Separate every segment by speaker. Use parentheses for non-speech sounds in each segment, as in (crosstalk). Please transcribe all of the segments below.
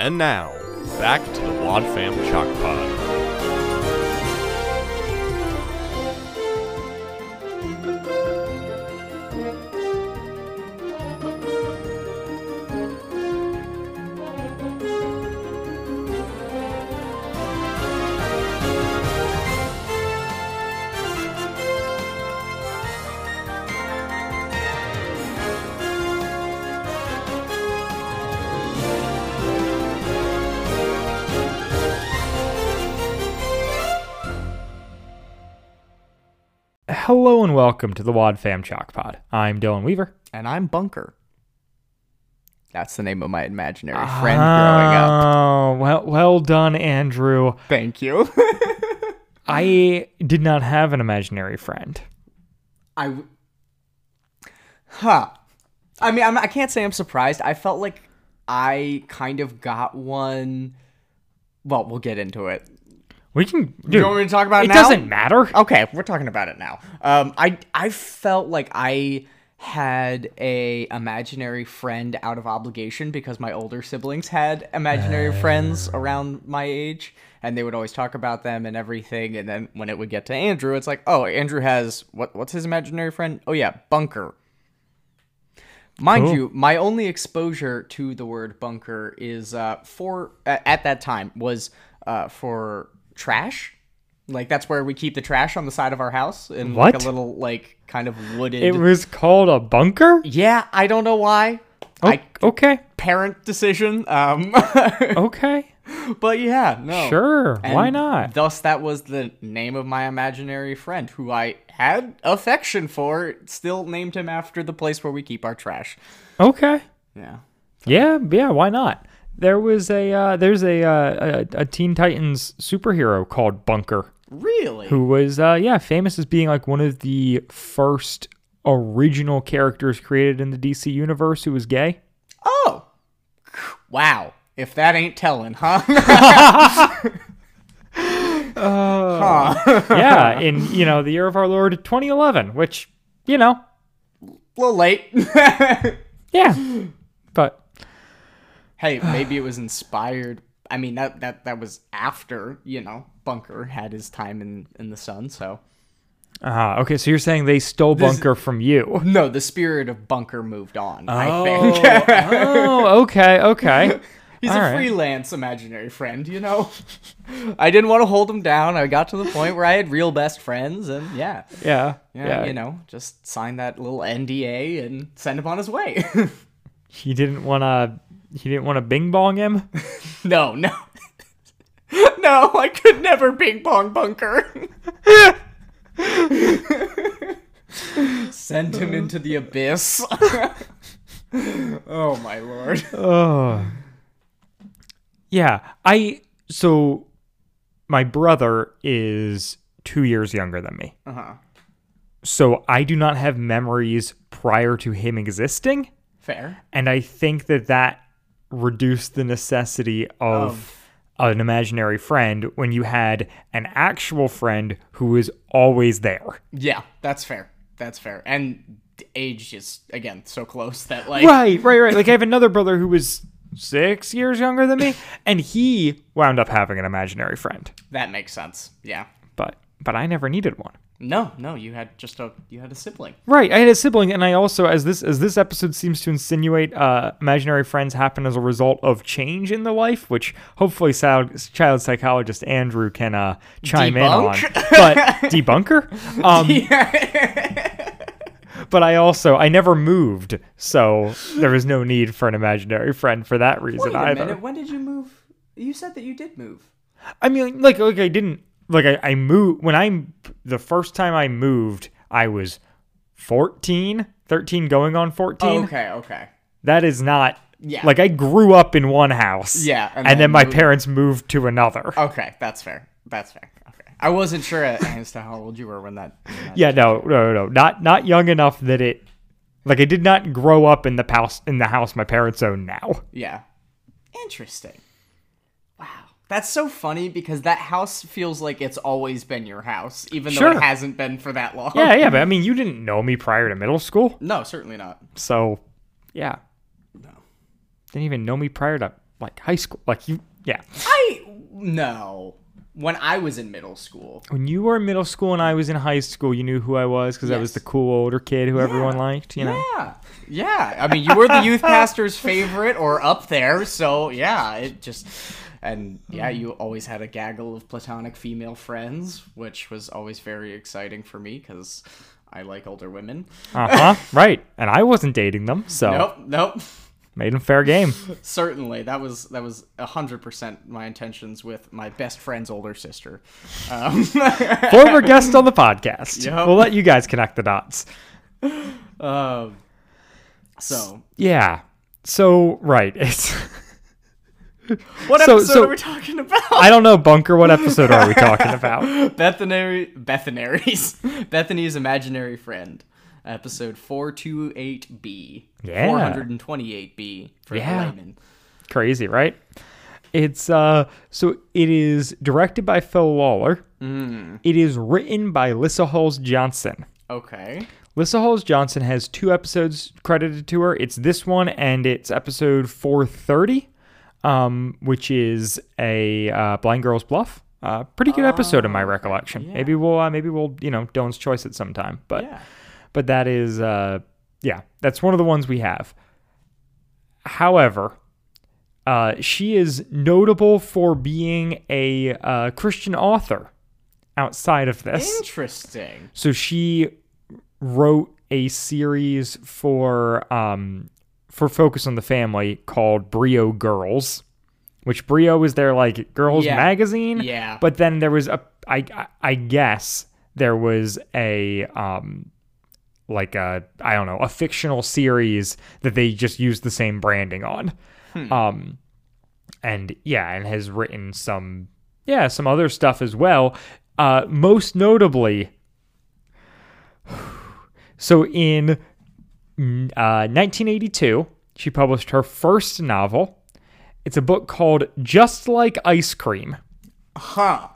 Speaker 1: And now, back to the Wad Fam Chalk Pod.
Speaker 2: Welcome to the Wad Fam Chalk Pod. I'm Dylan Weaver.
Speaker 3: And I'm Bunker. That's the name of my imaginary ah, friend growing up.
Speaker 2: Oh, well, well done, Andrew.
Speaker 3: Thank you. (laughs)
Speaker 2: I did not have an imaginary friend.
Speaker 3: I. w- Huh. I mean, I'm, I can't say I'm surprised. I felt like I kind of got one. Well, we'll get into it.
Speaker 2: We can. Dude,
Speaker 3: you want me to talk about it,
Speaker 2: it
Speaker 3: now?
Speaker 2: doesn't matter.
Speaker 3: Okay, we're talking about it now. Um, I I felt like I had a imaginary friend out of obligation because my older siblings had imaginary friends around my age, and they would always talk about them and everything. And then when it would get to Andrew, it's like, oh, Andrew has what? What's his imaginary friend? Oh yeah, Bunker. Mind
Speaker 2: Cool.
Speaker 3: you, my only exposure to the word bunker is uh, for uh, at that time was uh, for trash. Like that's where we keep the trash on the side of our house in like a little like kind of wooded.
Speaker 2: It was called a bunker?
Speaker 3: yeah, I don't know why.
Speaker 2: Oh,
Speaker 3: I
Speaker 2: okay.
Speaker 3: parent decision. Um, (laughs)
Speaker 2: Okay.
Speaker 3: but yeah, no.
Speaker 2: Sure. Why not?
Speaker 3: Thus, that was the name of my imaginary friend, who I had affection for. Still named him after the place where we keep our trash.
Speaker 2: Okay.
Speaker 3: Yeah.
Speaker 2: Yeah, yeah, why not? There was a uh, there's a, uh, a a Teen Titans superhero called Bunker.
Speaker 3: Really?
Speaker 2: who was uh yeah famous as being like one of the first original characters created in the DC universe who was gay.
Speaker 3: Oh, wow! If that ain't telling, huh? huh. (laughs)
Speaker 2: yeah, in you know the year of our Lord 2011, which you know
Speaker 3: A little late. (laughs)
Speaker 2: yeah, but
Speaker 3: hey, (sighs) maybe it was inspired. I mean, that that that was after you know Bunker had his time in in the sun. So
Speaker 2: uh okay, so you're saying they stole Bunker from you?
Speaker 3: no, the spirit of Bunker moved on. I
Speaker 2: Oh,
Speaker 3: think
Speaker 2: oh, okay, okay. (laughs)
Speaker 3: he's
Speaker 2: all
Speaker 3: a
Speaker 2: right.
Speaker 3: freelance imaginary friend. You know, (laughs) I didn't want to hold him down. I got to the point where I had real best friends, and yeah.
Speaker 2: Yeah,
Speaker 3: Yeah,
Speaker 2: yeah.
Speaker 3: you know, just sign that little NDA and send him on his way. (laughs)
Speaker 2: He didn't want to. He didn't want to Bing Bong him. (laughs)
Speaker 3: no, no. (laughs) no, I could never ping pong bunker. (laughs) Send him into the abyss. oh my lord.
Speaker 2: Oh. Yeah, I so my brother is 2 years younger than me.
Speaker 3: Uh-huh.
Speaker 2: So I do not have memories prior to him existing,
Speaker 3: Fair.
Speaker 2: and I think that that reduced the necessity of an imaginary friend when you had an actual friend who was always there.
Speaker 3: Yeah, that's fair. That's fair. And age is again so close that like
Speaker 2: Right, right, right. Like I have another brother who was 6 years younger than me, and he wound up having an imaginary friend.
Speaker 3: that makes sense. Yeah.
Speaker 2: But but I never needed one.
Speaker 3: No, no, you had just a you had a sibling.
Speaker 2: Right, I had a sibling, and I also, as this as this episode seems to insinuate, uh, imaginary friends happen as a result of change in the life, which hopefully child, child psychologist Andrew can uh, chime in on. But (laughs) debunker. Um, (laughs) but I also I never moved, so there was no need for an imaginary friend for that reason
Speaker 3: Wait a
Speaker 2: either.
Speaker 3: minute, when did you move? You said that you did move.
Speaker 2: I mean, like, like I didn't like I, I moved when I the first time I moved, I was 14, 13 going on 14.
Speaker 3: okay, okay.
Speaker 2: That is not
Speaker 3: Yeah.
Speaker 2: like I grew up in one house.
Speaker 3: Yeah,
Speaker 2: And,
Speaker 3: and
Speaker 2: then,
Speaker 3: then
Speaker 2: my
Speaker 3: moved-
Speaker 2: parents moved to another.
Speaker 3: Okay, that's fair. That's fair. Okay. I wasn't sure as to how old you were when that. when that-
Speaker 2: yeah, no, no, no, not not young enough that it like I did not grow up in the house in the house my parents own now.
Speaker 3: Yeah. Interesting. That's so funny because that house feels like it's always been your house, even though it hasn't been for that long.
Speaker 2: Yeah, yeah, but I (laughs) mean, you didn't know me prior to middle school,
Speaker 3: No, certainly not.
Speaker 2: so yeah.
Speaker 3: No.
Speaker 2: Didn't even know me prior to like high school. Like you, yeah.
Speaker 3: I no. When I was in middle school.
Speaker 2: When you were in middle school and I was in high school, you knew who I was because I was the cool older kid who everyone liked. You know.
Speaker 3: Yeah. Yeah. I mean, you were the youth (laughs) pastor's favorite or up there, so yeah, it just and yeah, you always had a gaggle of platonic female friends, which was always very exciting for me cuz I like older women.
Speaker 2: Uh huh. (laughs) right. And I wasn't dating them, so
Speaker 3: Nope, nope.
Speaker 2: made them fair game. (laughs)
Speaker 3: Certainly, that was that was hundred percent my intentions with my best friend's older sister. Um, (laughs)
Speaker 2: Former guest on the podcast.
Speaker 3: Yep.
Speaker 2: We'll let you guys connect the dots.
Speaker 3: um, so,
Speaker 2: Yeah. So right. It's. (laughs)
Speaker 3: what
Speaker 2: So-
Speaker 3: episode
Speaker 2: so-
Speaker 3: are we talking about?
Speaker 2: I don't know, Bunker. What episode are we talking about? (laughs)
Speaker 3: Bethany, Bethany's, Bethany's imaginary friend, episode four two eight B.
Speaker 2: Yeah.
Speaker 3: four hundred and twenty eight B for
Speaker 2: Yeah.
Speaker 3: layman.
Speaker 2: Crazy, right? It's uh. So it is directed by Phil Lollar. It is written by Lissa Halls Johnson.
Speaker 3: Okay.
Speaker 2: Lissa Halls Johnson has two episodes credited to her. It's this one and it's episode 430, um, which is a uh, Blind Girl's Bluff. Uh, pretty good episode in my recollection. Maybe we'll uh, maybe we'll you know Dylan's choice it sometime. But
Speaker 3: Yeah.
Speaker 2: but that is uh yeah that's one of the ones we have. However, uh, she is notable for being a uh, Christian author outside of this.
Speaker 3: Interesting.
Speaker 2: So she wrote a series for um for Focus on the Family called Brio Girls, which Brio was their like girls
Speaker 3: Yeah.
Speaker 2: magazine.
Speaker 3: Yeah.
Speaker 2: But then there was a I I- guess there was a um like a I don't know a fictional series that they just used the same branding on. Um and yeah, and has written some yeah, some other stuff as well. Uh most notably (sighs) so in uh, 1982, she published her first novel. It's a book called Just Like Ice Cream.
Speaker 3: Huh.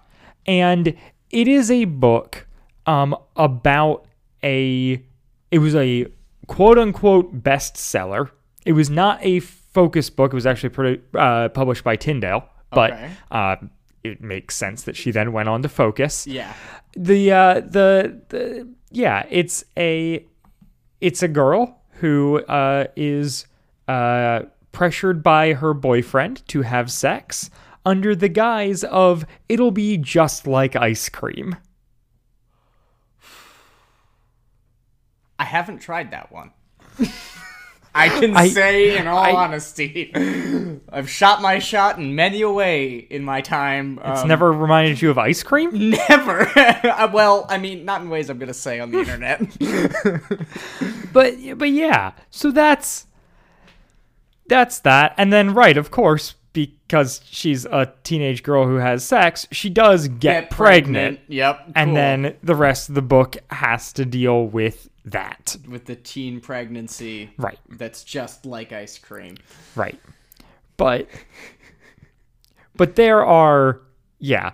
Speaker 2: And it is a book um, about a, it was a quote unquote bestseller. It was not a focus book. It was actually produ- uh, published by Tyndale, but
Speaker 3: Okay.
Speaker 2: uh, it makes sense that she then went on to focus
Speaker 3: Yeah.
Speaker 2: the uh the, the yeah it's a it's a girl who uh is uh pressured by her boyfriend to have sex under the guise of it'll be just like ice cream
Speaker 3: I haven't tried that one. (laughs) I can
Speaker 2: I-
Speaker 3: say in all
Speaker 2: I-
Speaker 3: honesty, (laughs) I've shot my shot in many a way in my time.
Speaker 2: it's
Speaker 3: um,
Speaker 2: never reminded you of ice cream (laughs)
Speaker 3: never. (laughs) Uh, well, I mean, not in ways I'm gonna say on the internet.
Speaker 2: but but yeah so that's that's that and then right of course because she's a teenage girl who has sex she does get, pregnant
Speaker 3: Yep.
Speaker 2: and
Speaker 3: cool.
Speaker 2: then the rest of the book has to deal with that.
Speaker 3: with the teen pregnancy,
Speaker 2: Right.
Speaker 3: That's just like ice cream.
Speaker 2: Right. But but there are yeah,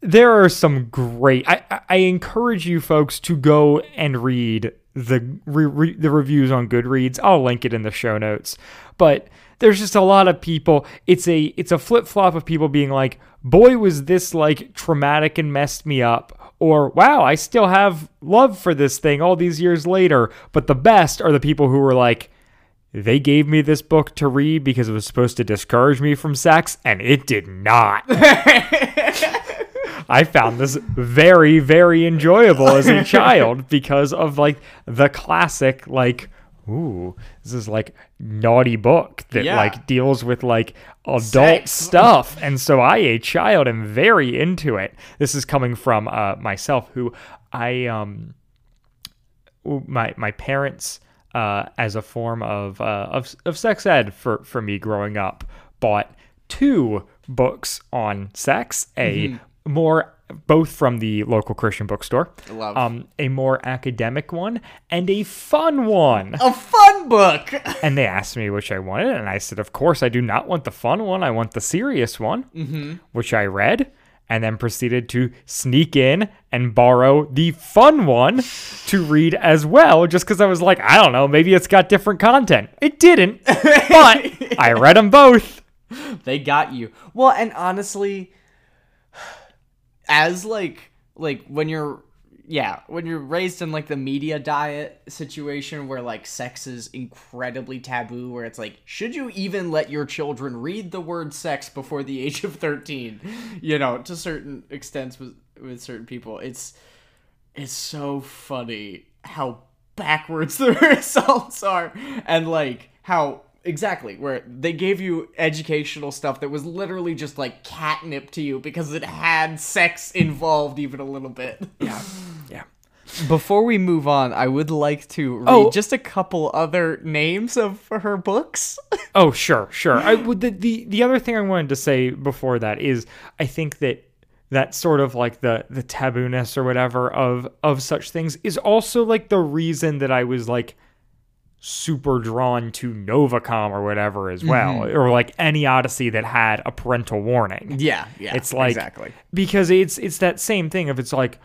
Speaker 2: there are some great I I- encourage you folks to go and read the re, re, the reviews on Goodreads. I'll link it in the show notes. But there's just a lot of people it's a it's a flip-flop of people being like, "Boy was this like traumatic and messed me up." Or, wow, I still have love for this thing all these years later. But the best are the people who were like, they gave me this book to read because it was supposed to discourage me from sex, and it did not. (laughs) I found this very, very enjoyable as a (laughs) child because of like the classic, like, ooh, this is like naughty book that
Speaker 3: Yeah.
Speaker 2: like deals with like adult
Speaker 3: Sex.
Speaker 2: stuff. And so I, a child, am very into it. This is coming from uh, myself, who I um my my parents uh, as a form of, uh, of of sex ed for for me growing up bought two books on sex a more both from the local Christian bookstore
Speaker 3: Love.
Speaker 2: um a more academic one and a fun one
Speaker 3: A fun book. (laughs)
Speaker 2: and they asked me which I wanted and I said of course I do not want the fun one I want the serious one mm-hmm. which I read and then proceeded to sneak in and borrow the fun one to read as well, just because I was like, I don't know, maybe it's got different content. It didn't, (laughs) but I read them both.
Speaker 3: they got you. Well, and honestly, as like like when you're yeah, when you're raised in like the media diet situation where like sex is incredibly taboo, where it's like, should you even let your children read the word sex before the age of 13? You know, to certain extents with with certain people. It's it's so funny how backwards (laughs) the results are and like how exactly where they gave you educational stuff that was literally just like catnip to you because it had sex involved even a little bit.
Speaker 2: Yeah. (laughs) Yeah.
Speaker 3: Before we move on, I would like to read
Speaker 2: Oh.
Speaker 3: just a couple other names of her books. (laughs)
Speaker 2: Oh, sure, sure. I would the, the the other thing I wanted to say before that is I think that that sort of like the the tabooness or whatever of of such things is also like the reason that I was like super drawn to Novacom or whatever as well mm-hmm. or like any Odyssey that had a parental warning.
Speaker 3: yeah, yeah.
Speaker 2: It's like
Speaker 3: exactly.
Speaker 2: because it's it's that same thing of it's like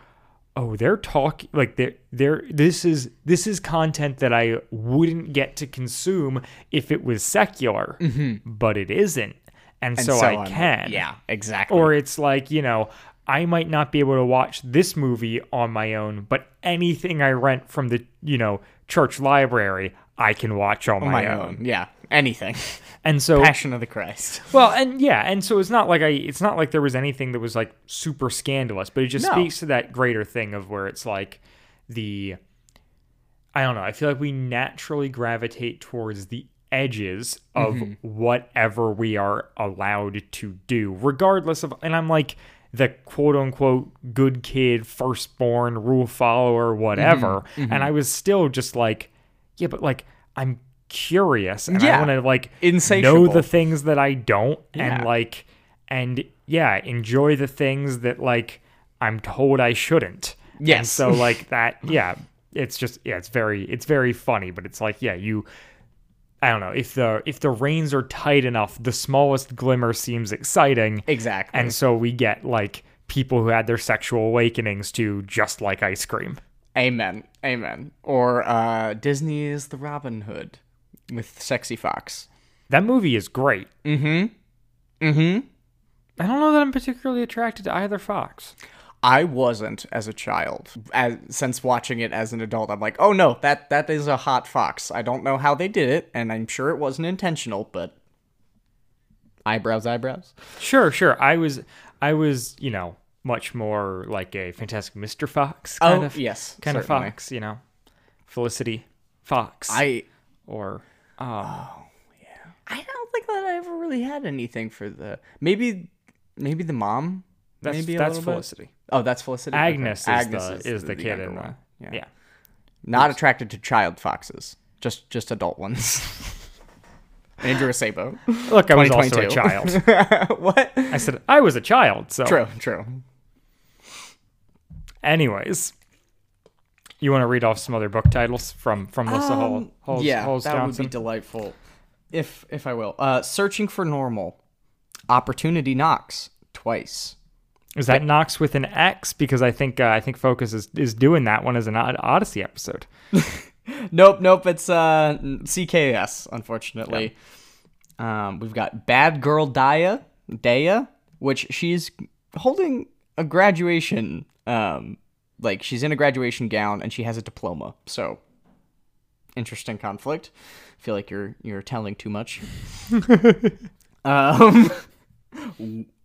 Speaker 2: oh they're talking like they're they're this is this is content that I wouldn't get to consume if it was secular mm-hmm. but it isn't and, so, I
Speaker 3: on.
Speaker 2: can
Speaker 3: Yeah, exactly.
Speaker 2: or it's like you know I might not be able to watch this movie on my own but anything I rent from the you know church library I can watch on, my,
Speaker 3: my
Speaker 2: own.
Speaker 3: own. Yeah, anything. (laughs)
Speaker 2: and so
Speaker 3: Passion of the Christ. (laughs)
Speaker 2: well, and yeah, and so it's not like I it's not like there was anything that was like super scandalous, but it just
Speaker 3: No.
Speaker 2: speaks to that greater thing of where it's like the I don't know, I feel like we naturally gravitate towards the edges of
Speaker 3: Mm-hmm.
Speaker 2: whatever we are allowed to do, regardless of and I'm like the quote unquote good kid, firstborn, rule follower, whatever.
Speaker 3: Mm-hmm.
Speaker 2: And I was still just like, yeah, but like I'm curious and I want to like
Speaker 3: Insatiable.
Speaker 2: know the things that I don't
Speaker 3: Yeah.
Speaker 2: and like and yeah, enjoy the things that like I'm told I shouldn't. And
Speaker 3: Yes.
Speaker 2: so (laughs) like that, yeah, it's just yeah, it's very it's very funny, but it's like yeah, you I don't know, if the if the reins are tight enough, the smallest glimmer seems exciting.
Speaker 3: Exactly.
Speaker 2: And so we get like people who had their sexual awakenings to just like ice cream.
Speaker 3: Amen. Amen. Or uh Disney's The Robin Hood with Sexy Fox.
Speaker 2: That movie is great.
Speaker 3: Mm-hmm. Mm-hmm.
Speaker 2: I don't know that I'm particularly attracted to either Fox.
Speaker 3: I wasn't as a child. As since watching it as an adult, I'm like, oh no, that that is a hot fox. I don't know how they did it, and I'm sure it wasn't intentional, but eyebrows, eyebrows.
Speaker 2: Sure, sure. I was I was, you know, much more like a Fantastic Mr. Fox kind
Speaker 3: oh
Speaker 2: of
Speaker 3: yes,
Speaker 2: kind
Speaker 3: certainly.
Speaker 2: of Fox, you know. Felicity Fox
Speaker 3: I
Speaker 2: or um, oh yeah,
Speaker 3: I don't think that I ever really had anything for the maybe maybe the mom.
Speaker 2: that's
Speaker 3: maybe
Speaker 2: that's
Speaker 3: little bit?
Speaker 2: Felicity.
Speaker 3: Oh, that's Felicity. Okay.
Speaker 2: Agnes, is, the, is the, kid
Speaker 3: younger
Speaker 2: in the
Speaker 3: one.
Speaker 2: yeah.
Speaker 3: Yeah. Not attracted to child foxes, just just adult ones. (laughs) (laughs) Andrew Sabo.
Speaker 2: Look, I was also a child. (laughs)
Speaker 3: what?
Speaker 2: I said I was a child, so
Speaker 3: True, true.
Speaker 2: anyways. You want to read off some other book titles from from Melissa Hall,
Speaker 3: Um,
Speaker 2: Halls,
Speaker 3: yeah,
Speaker 2: Halls
Speaker 3: that
Speaker 2: Johnson?
Speaker 3: would be delightful. If if I will, uh, searching for normal, opportunity knocks twice.
Speaker 2: Is that Knox with an X? Because I think uh, I think Focus is, is doing that one as an Odyssey episode. (laughs)
Speaker 3: Nope, nope. It's uh CKS. Unfortunately, um, we've got Bad Girl Daya, Daya, which she's holding a graduation. Um, like she's in a graduation gown and she has a diploma. So interesting conflict. feel like you're you're telling too much. (laughs) um,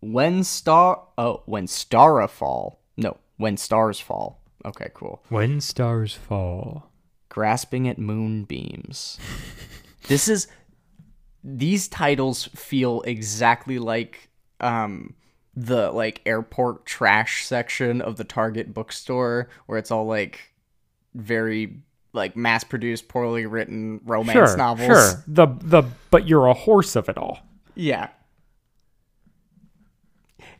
Speaker 3: when star oh when stara fall no when stars fall. Okay, cool
Speaker 2: When stars fall.
Speaker 3: Grasping at moonbeams. this is these titles feel exactly like um the like airport trash section of the Target bookstore where it's all like very like mass produced poorly written romance
Speaker 2: Sure,
Speaker 3: novels.
Speaker 2: sure. The the but you're a horse of it all.
Speaker 3: Yeah.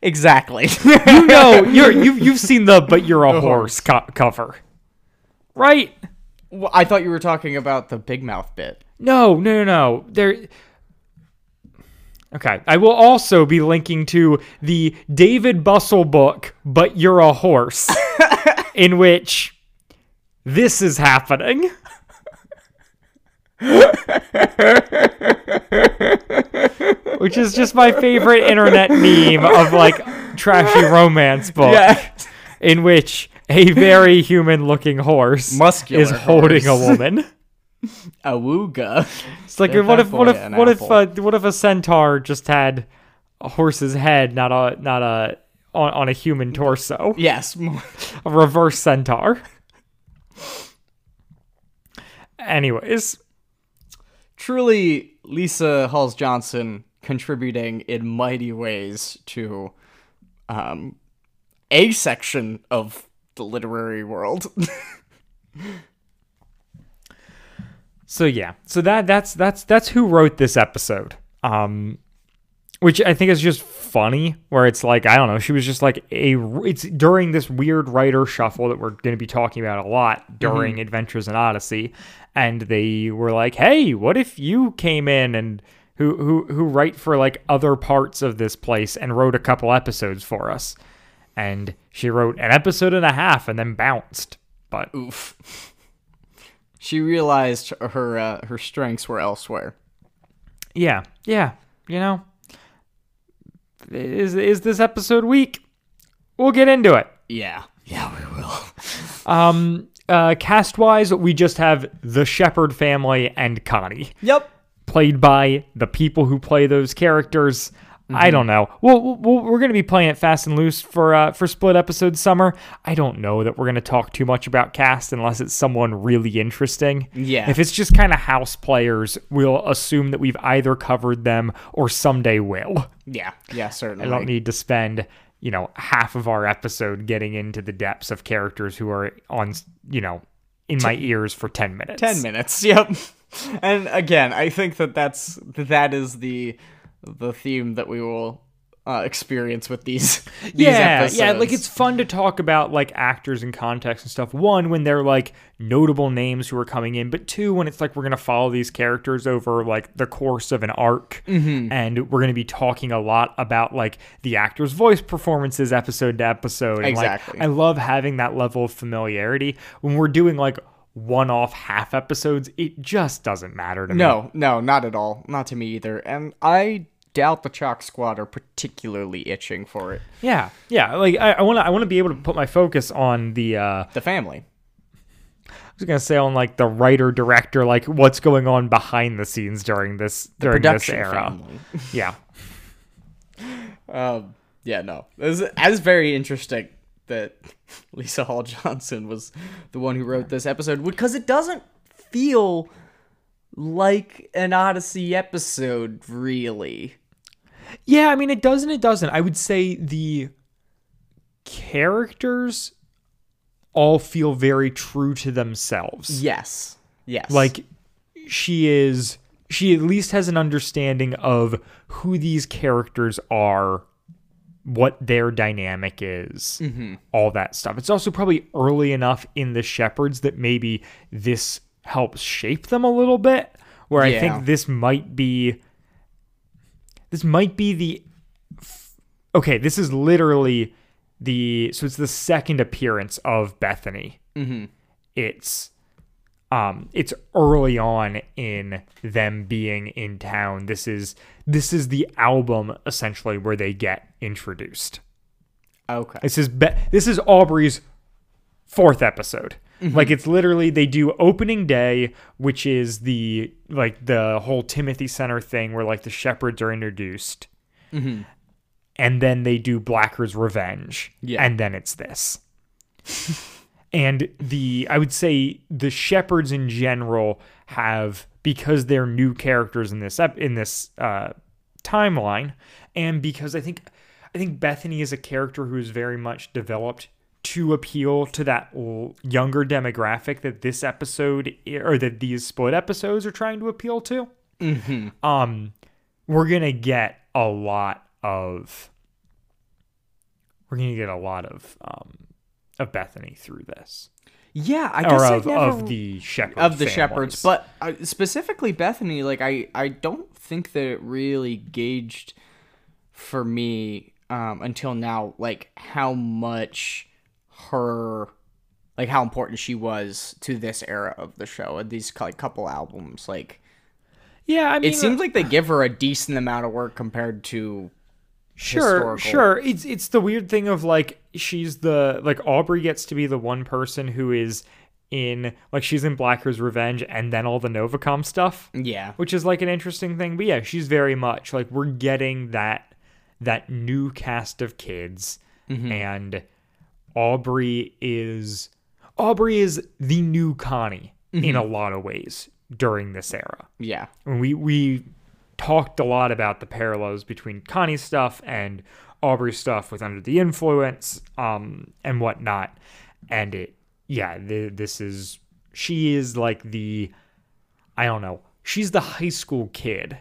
Speaker 3: Exactly.
Speaker 2: You know, (laughs) you're you've you've seen the but you're a horse co- cover, right?
Speaker 3: Well, I thought you were talking about the big mouth bit.
Speaker 2: No, no, no, no. There. Okay, I will also be linking to the David Bustle book, but you're a horse, (laughs) in which this is happening. which is just my favorite internet meme of like trashy romance book (laughs)
Speaker 3: Yeah.
Speaker 2: in which a very (laughs) human-looking horse
Speaker 3: Muscular
Speaker 2: is holding a
Speaker 3: horse.
Speaker 2: woman. (laughs)
Speaker 3: Awooga.
Speaker 2: It's like
Speaker 3: Give
Speaker 2: what if what if
Speaker 3: an
Speaker 2: what if uh, what if a centaur just had a horse's head, not a not a on, on a human torso,
Speaker 3: Yes. (laughs)
Speaker 2: a reverse centaur. Anyways,
Speaker 3: Truly, Lisa Halls Johnson contributing in mighty ways to um, a section of the literary world.
Speaker 2: so yeah, so that that's that's that's who wrote this episode. Um, which I think is just funny, where it's like I don't know, she was just like a. It's during this weird writer shuffle that we're going to be talking about a lot during Adventures in Odyssey, and they were like, "Hey, what if you came in and who who who write for like other parts of this place and wrote a couple episodes for us?" And she wrote an episode and a half and then bounced. But
Speaker 3: Oof. She realized her uh, her strengths were elsewhere.
Speaker 2: yeah, yeah, you know, is is this episode weak? We'll get into it.
Speaker 3: Yeah. Yeah, we will. (laughs)
Speaker 2: Um, uh, cast wise, we just have the Shepard family and Connie,
Speaker 3: Yep.
Speaker 2: played by the people who play those characters. I don't know. Well, we're going to be playing it fast and loose for uh, for split episode summer. I don't know that we're going to talk too much about cast unless it's someone really interesting.
Speaker 3: Yeah.
Speaker 2: If it's just kind of house players, we'll assume that we've either covered them or someday will.
Speaker 3: Yeah. Yeah, certainly.
Speaker 2: I don't need to spend, you know, half of our episode getting into the depths of characters who are on, you know, in my ears for 10 minutes.
Speaker 3: 10 minutes. (laughs) Yep. And again, I think that that's that is the the theme that we will uh, experience with these, (laughs) these
Speaker 2: Yeah,
Speaker 3: episodes.
Speaker 2: yeah, like it's fun to talk about like actors and context and stuff. One, when they're like notable names who are coming in, but two, when it's like we're gonna follow these characters over like the course of an arc,
Speaker 3: Mm-hmm.
Speaker 2: and we're gonna be talking a lot about like the actors' voice performances episode to episode. And, like,
Speaker 3: Exactly.
Speaker 2: I love having that level of familiarity when we're doing like one-off half episodes. It just doesn't matter to me.
Speaker 3: No, no, not at all. Not to me either. And I doubt the Chalk Squad are particularly itching for it.
Speaker 2: Yeah, yeah. Like I want to, I want to be able to put my focus on the. uh
Speaker 3: The family.
Speaker 2: I was gonna say on like the writer director, like what's going on behind the scenes during this during this era.
Speaker 3: family. (laughs)
Speaker 2: Yeah, (laughs)
Speaker 3: Um, yeah, no. It was very interesting that (laughs) Lisa Hall Johnson was the one who wrote this episode because it doesn't feel like an Odyssey episode, really.
Speaker 2: Yeah. I mean, it doesn't. It doesn't. I would say the characters all feel very true to themselves.
Speaker 3: Yes. Yes.
Speaker 2: Like she is. She at least has an understanding of who these characters are, what their dynamic is, mm-hmm. all that stuff. It's also probably early enough in the shepherds that maybe this helps shape them a little bit. Where I think this might be, this might be the, okay, this is literally the so it's the second appearance of Bethany. Mm-hmm. It's um it's early on in them being in town this is this is the album essentially where they get introduced
Speaker 3: okay.
Speaker 2: this is Be- this is aubrey's fourth episode like it's literally they do opening day which is the like the whole timothy center thing where like the shepherds are introduced. And then they do Blackgaard's Revenge.
Speaker 3: Yeah.
Speaker 2: and then it's this. (laughs) And the i would say the shepherds in general have because they're new characters in this ep- in this uh, timeline and because i think i think bethany is a character who is very much developed to appeal to that younger demographic that this episode or that these split episodes are trying to appeal to um we're gonna get a lot of we're gonna get a lot of um of bethany through this
Speaker 3: Yeah, I guess
Speaker 2: or
Speaker 3: I
Speaker 2: of,
Speaker 3: never,
Speaker 2: of the shepherd
Speaker 3: of the
Speaker 2: families.
Speaker 3: shepherds, but uh, specifically Bethany. Like I, I don't think that it really gauged for me um, until now. Like how much her, like how important she was to this era of the show and these like couple albums. Like
Speaker 2: Yeah, I mean,
Speaker 3: it seems uh, like they give her a decent amount of work compared to
Speaker 2: sure,
Speaker 3: historical.
Speaker 2: sure. It's it's the weird thing of like she's the like Aubrey gets to be the one person who is in like she's in Blackgaard's Revenge and then all the Novacom stuff,
Speaker 3: yeah.
Speaker 2: which is like an interesting thing. But yeah, she's very much like we're getting that that new cast of kids mm-hmm. and Aubrey is Aubrey is the new Connie in a lot of ways during this era.
Speaker 3: Yeah.
Speaker 2: And we we talked a lot about the parallels between Connie's stuff and Aubrey's stuff with Under the Influence um, and whatnot. And it, yeah, the, this is she is like the, I don't know, she's the high school kid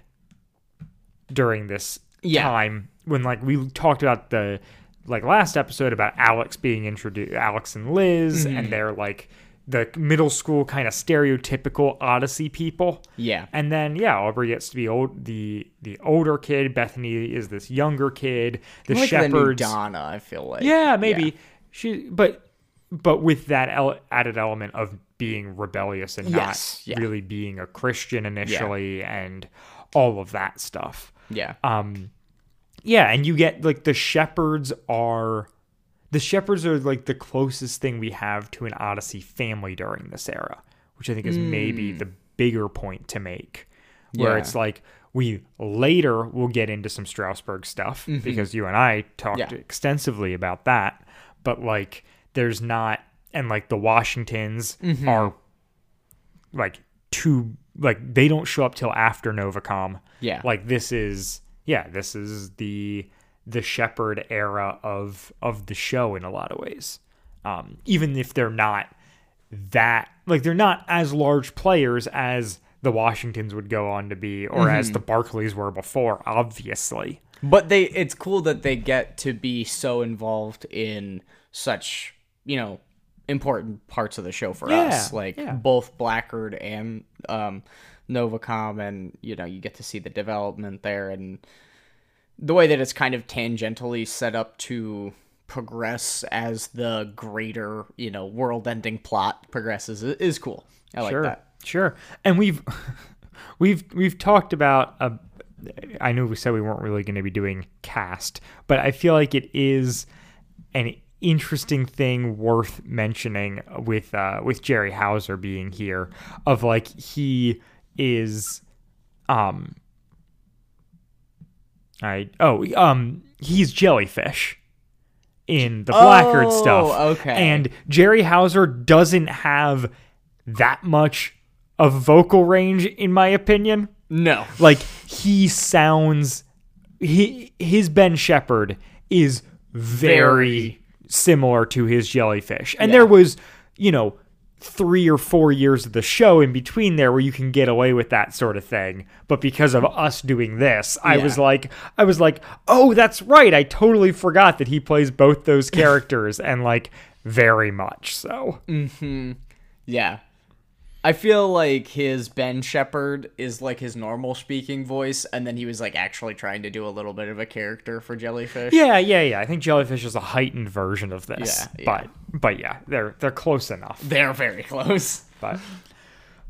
Speaker 2: during this
Speaker 3: Yeah.
Speaker 2: time when like we talked about the like last episode about Alex being introduced, Alex and Liz,
Speaker 3: Mm-hmm.
Speaker 2: and they're like the middle school kind of stereotypical Odyssey people.
Speaker 3: Yeah.
Speaker 2: And then yeah, Aubrey gets to be old the the older kid. Bethany is this younger kid. The
Speaker 3: like the new. Donna, I feel like.
Speaker 2: yeah, maybe she, but but with that ele- added element of being rebellious and
Speaker 3: Yes,
Speaker 2: not
Speaker 3: yeah.
Speaker 2: really being a Christian initially, and all of that stuff.
Speaker 3: Yeah.
Speaker 2: Um, yeah, and you get like the shepherds are the shepherds are like the closest thing we have to an Odyssey family during this era, which I think is maybe the bigger point to make. Where
Speaker 3: Hmm. Yeah.
Speaker 2: it's like we later will get into some Strasbourg stuff because you and I talked
Speaker 3: Mm-hmm. Yeah.
Speaker 2: extensively about that, but like there's not and like the Washingtons
Speaker 3: Mm-hmm.
Speaker 2: are like too like they don't show up till after Novacom.
Speaker 3: Yeah.
Speaker 2: Like this is yeah, this is the the Shepard era of of the show in a lot of ways. Um, even if they're not that like they're not as large players as the Washingtons would go on to be or as
Speaker 3: Mm-hmm.
Speaker 2: the Barclays were before, obviously.
Speaker 3: But they it's cool that they get to be so involved in such, you know, important parts of the show for
Speaker 2: Yeah,
Speaker 3: us. Like
Speaker 2: yeah.
Speaker 3: both Blackgaard and um Novacom and you know, you get to see the development there and the way that it's kind of tangentially set up to progress as the greater, you know, world-ending plot progresses is cool. I like
Speaker 2: sure,
Speaker 3: that.
Speaker 2: Sure. And we've (laughs) we've we've talked about uh, I know we said we weren't really going to be doing cast, but I feel like it is an interesting thing worth mentioning with uh, with Jerry Houser being here of like he is um I oh um he's jellyfish in the Blackgaard
Speaker 3: Oh,
Speaker 2: stuff.
Speaker 3: okay.
Speaker 2: And Jerry Houser doesn't have that much of vocal range in my opinion.
Speaker 3: No.
Speaker 2: Like he sounds he his Ben Shepard is very,
Speaker 3: Very.
Speaker 2: similar to his jellyfish. And there was, you know, 3 or 4 years of the show in between there where you can get away with that sort of thing. But because of us doing this, I
Speaker 3: Yeah.
Speaker 2: was like I was like, "Oh, that's right. I totally forgot that he plays both those (laughs) characters and like very much so." Mm-hmm.
Speaker 3: Yeah. I feel like his Ben Shepard is like his normal speaking voice, and then he was like actually trying to do a little bit of a character for Jellyfish.
Speaker 2: Yeah, yeah, yeah. I think jellyfish is a heightened version of this.
Speaker 3: Yeah, yeah.
Speaker 2: But but yeah, they're they're close enough.
Speaker 3: They're very close.
Speaker 2: But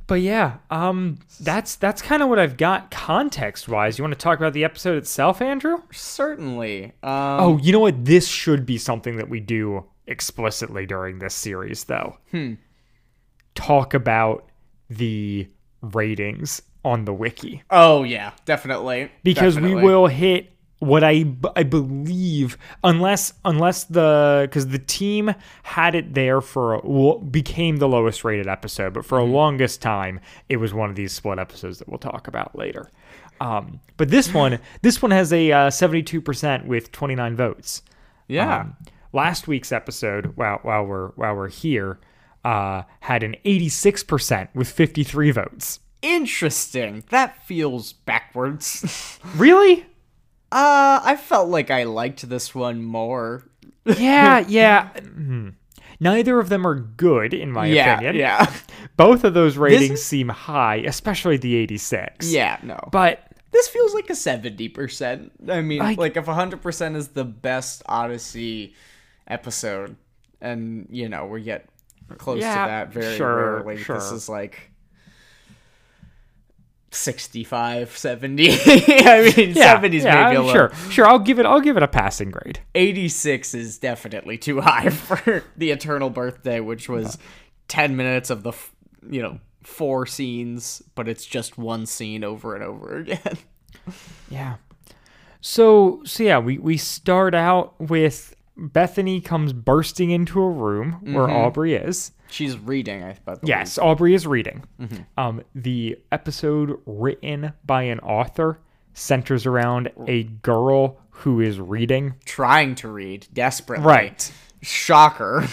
Speaker 2: but yeah, um that's that's kind of what I've got context wise. You want to talk about the episode itself, Andrew?
Speaker 3: Certainly. Um,
Speaker 2: Oh, you know what? This should be something that we do explicitly during this series though. Hmm. Talk about the ratings on the wiki.
Speaker 3: oh yeah, definitely.
Speaker 2: because
Speaker 3: Definitely.
Speaker 2: we will hit what I I believe unless unless the because the team had it there for a, became the lowest rated episode, but for a longest time it was one of these split episodes that we'll talk about later. Um, but this one this one has a uh, seventy two percent with twenty nine votes.
Speaker 3: Yeah.
Speaker 2: Um, last week's episode, while while we're while we're here, uh, had an eighty six percent with fifty three votes.
Speaker 3: Interesting. That feels backwards. (laughs)
Speaker 2: Really?
Speaker 3: uh, I felt like I liked this one more.
Speaker 2: yeah, (laughs) yeah. Hmm. Neither of them are good, in my
Speaker 3: yeah,
Speaker 2: opinion.
Speaker 3: yeah,
Speaker 2: Both of those ratings
Speaker 3: is-
Speaker 2: seem high, especially the 86.
Speaker 3: yeah. No,
Speaker 2: But
Speaker 3: this feels like a 70%. I mean,
Speaker 2: Like-
Speaker 3: like if 100% is the best Odyssey episode and you know, we get close
Speaker 2: Yeah,
Speaker 3: to that very
Speaker 2: sure,
Speaker 3: rarely. This is like 65, 70. (laughs) I mean, 70s
Speaker 2: yeah,
Speaker 3: maybe a
Speaker 2: I'm
Speaker 3: little.
Speaker 2: sure. Sure, I'll give it. I'll give it a passing grade.
Speaker 3: 86 is definitely too high (laughs) for the Eternal Birthday, which was 10 minutes of the, f- you know, four scenes, but it's just one scene over and over again. (laughs)
Speaker 2: Yeah. So so yeah, we we start out with Bethany comes bursting into a room where Aubrey is.
Speaker 3: She's reading, I bet.
Speaker 2: Yes, Aubrey is reading. Um, the episode written by an author centers around a girl who is reading.
Speaker 3: Trying to read desperately.
Speaker 2: Right.
Speaker 3: Shocker.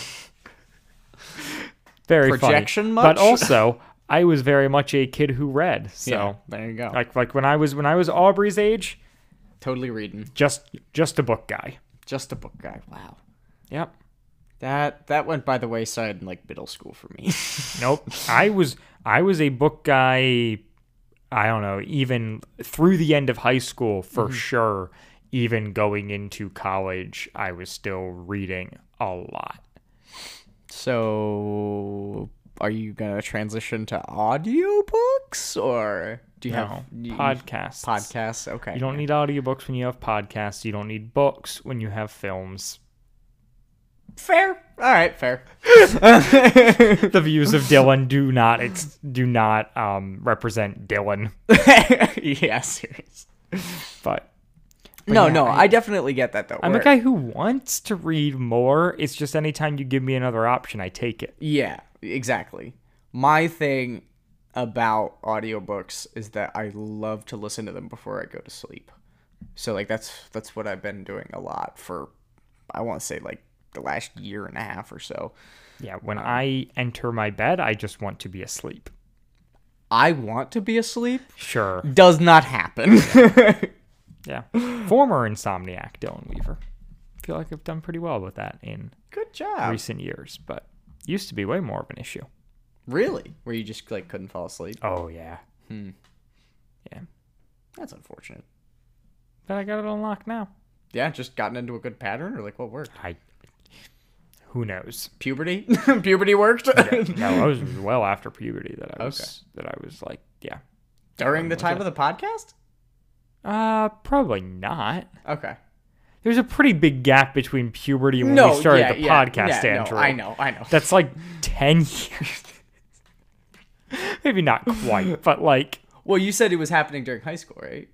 Speaker 2: Very
Speaker 3: Projection
Speaker 2: funny. But also, I was very much a kid who read. So
Speaker 3: yeah, there you go.
Speaker 2: like like when I was when I was Aubrey's age,
Speaker 3: totally reading.
Speaker 2: just just a book guy.
Speaker 3: Just a book guy. Wow.
Speaker 2: Yep.
Speaker 3: That that went by the wayside in like middle school for me. (laughs)
Speaker 2: Nope. I was I was a book guy I don't know, even through the end of high school for mm-hmm. sure. Even going into college, I was still reading a lot.
Speaker 3: so, are you gonna transition to audiobooks or do you
Speaker 2: No,
Speaker 3: have you-
Speaker 2: podcasts.
Speaker 3: Podcasts. Okay.
Speaker 2: You don't need audiobooks when you have podcasts. You don't need books when you have films.
Speaker 3: fair. All right, fair. (laughs)
Speaker 2: The views of Dylan do not ex- do not um, represent Dylan, (laughs)
Speaker 3: yeah, serious.
Speaker 2: but
Speaker 3: No,
Speaker 2: yeah,
Speaker 3: no,
Speaker 2: I-
Speaker 3: I, definitely get that though.
Speaker 2: I'm a guy who wants to read more. It's just anytime you give me another option, I take it.
Speaker 3: Yeah, exactly. My thing about audiobooks is that I love to listen to them before I go to sleep. So like that's that's what I've been doing a lot for I want to say like the last year and a half or so.
Speaker 2: Yeah, when um, I enter my bed, I just want to be asleep.
Speaker 3: I want to be asleep
Speaker 2: Sure.
Speaker 3: does not happen. (laughs)
Speaker 2: Yeah. Former insomniac Dylan Weaver. I feel like I've done pretty well with that in
Speaker 3: Good job.
Speaker 2: recent years, but used to be way more of an issue.
Speaker 3: Really? Where you just like couldn't fall asleep?
Speaker 2: Oh yeah. Hmm. Yeah.
Speaker 3: That's unfortunate.
Speaker 2: But I got it unlocked now.
Speaker 3: Yeah, just gotten into a good pattern or like what worked?
Speaker 2: I who knows?
Speaker 3: Puberty? (laughs) Puberty worked?
Speaker 2: No, I was (laughs) well after puberty that I was that I was like, yeah.
Speaker 3: During the time of the podcast?
Speaker 2: Uh probably not.
Speaker 3: Okay.
Speaker 2: There's a pretty big gap between puberty and when
Speaker 3: No,
Speaker 2: we started
Speaker 3: yeah,
Speaker 2: the
Speaker 3: yeah,
Speaker 2: podcast,
Speaker 3: yeah, no,
Speaker 2: Andrew.
Speaker 3: I know, I know.
Speaker 2: That's like 10 years. (laughs) Maybe not quite, but like,
Speaker 3: Well, you said it was happening during high school, right?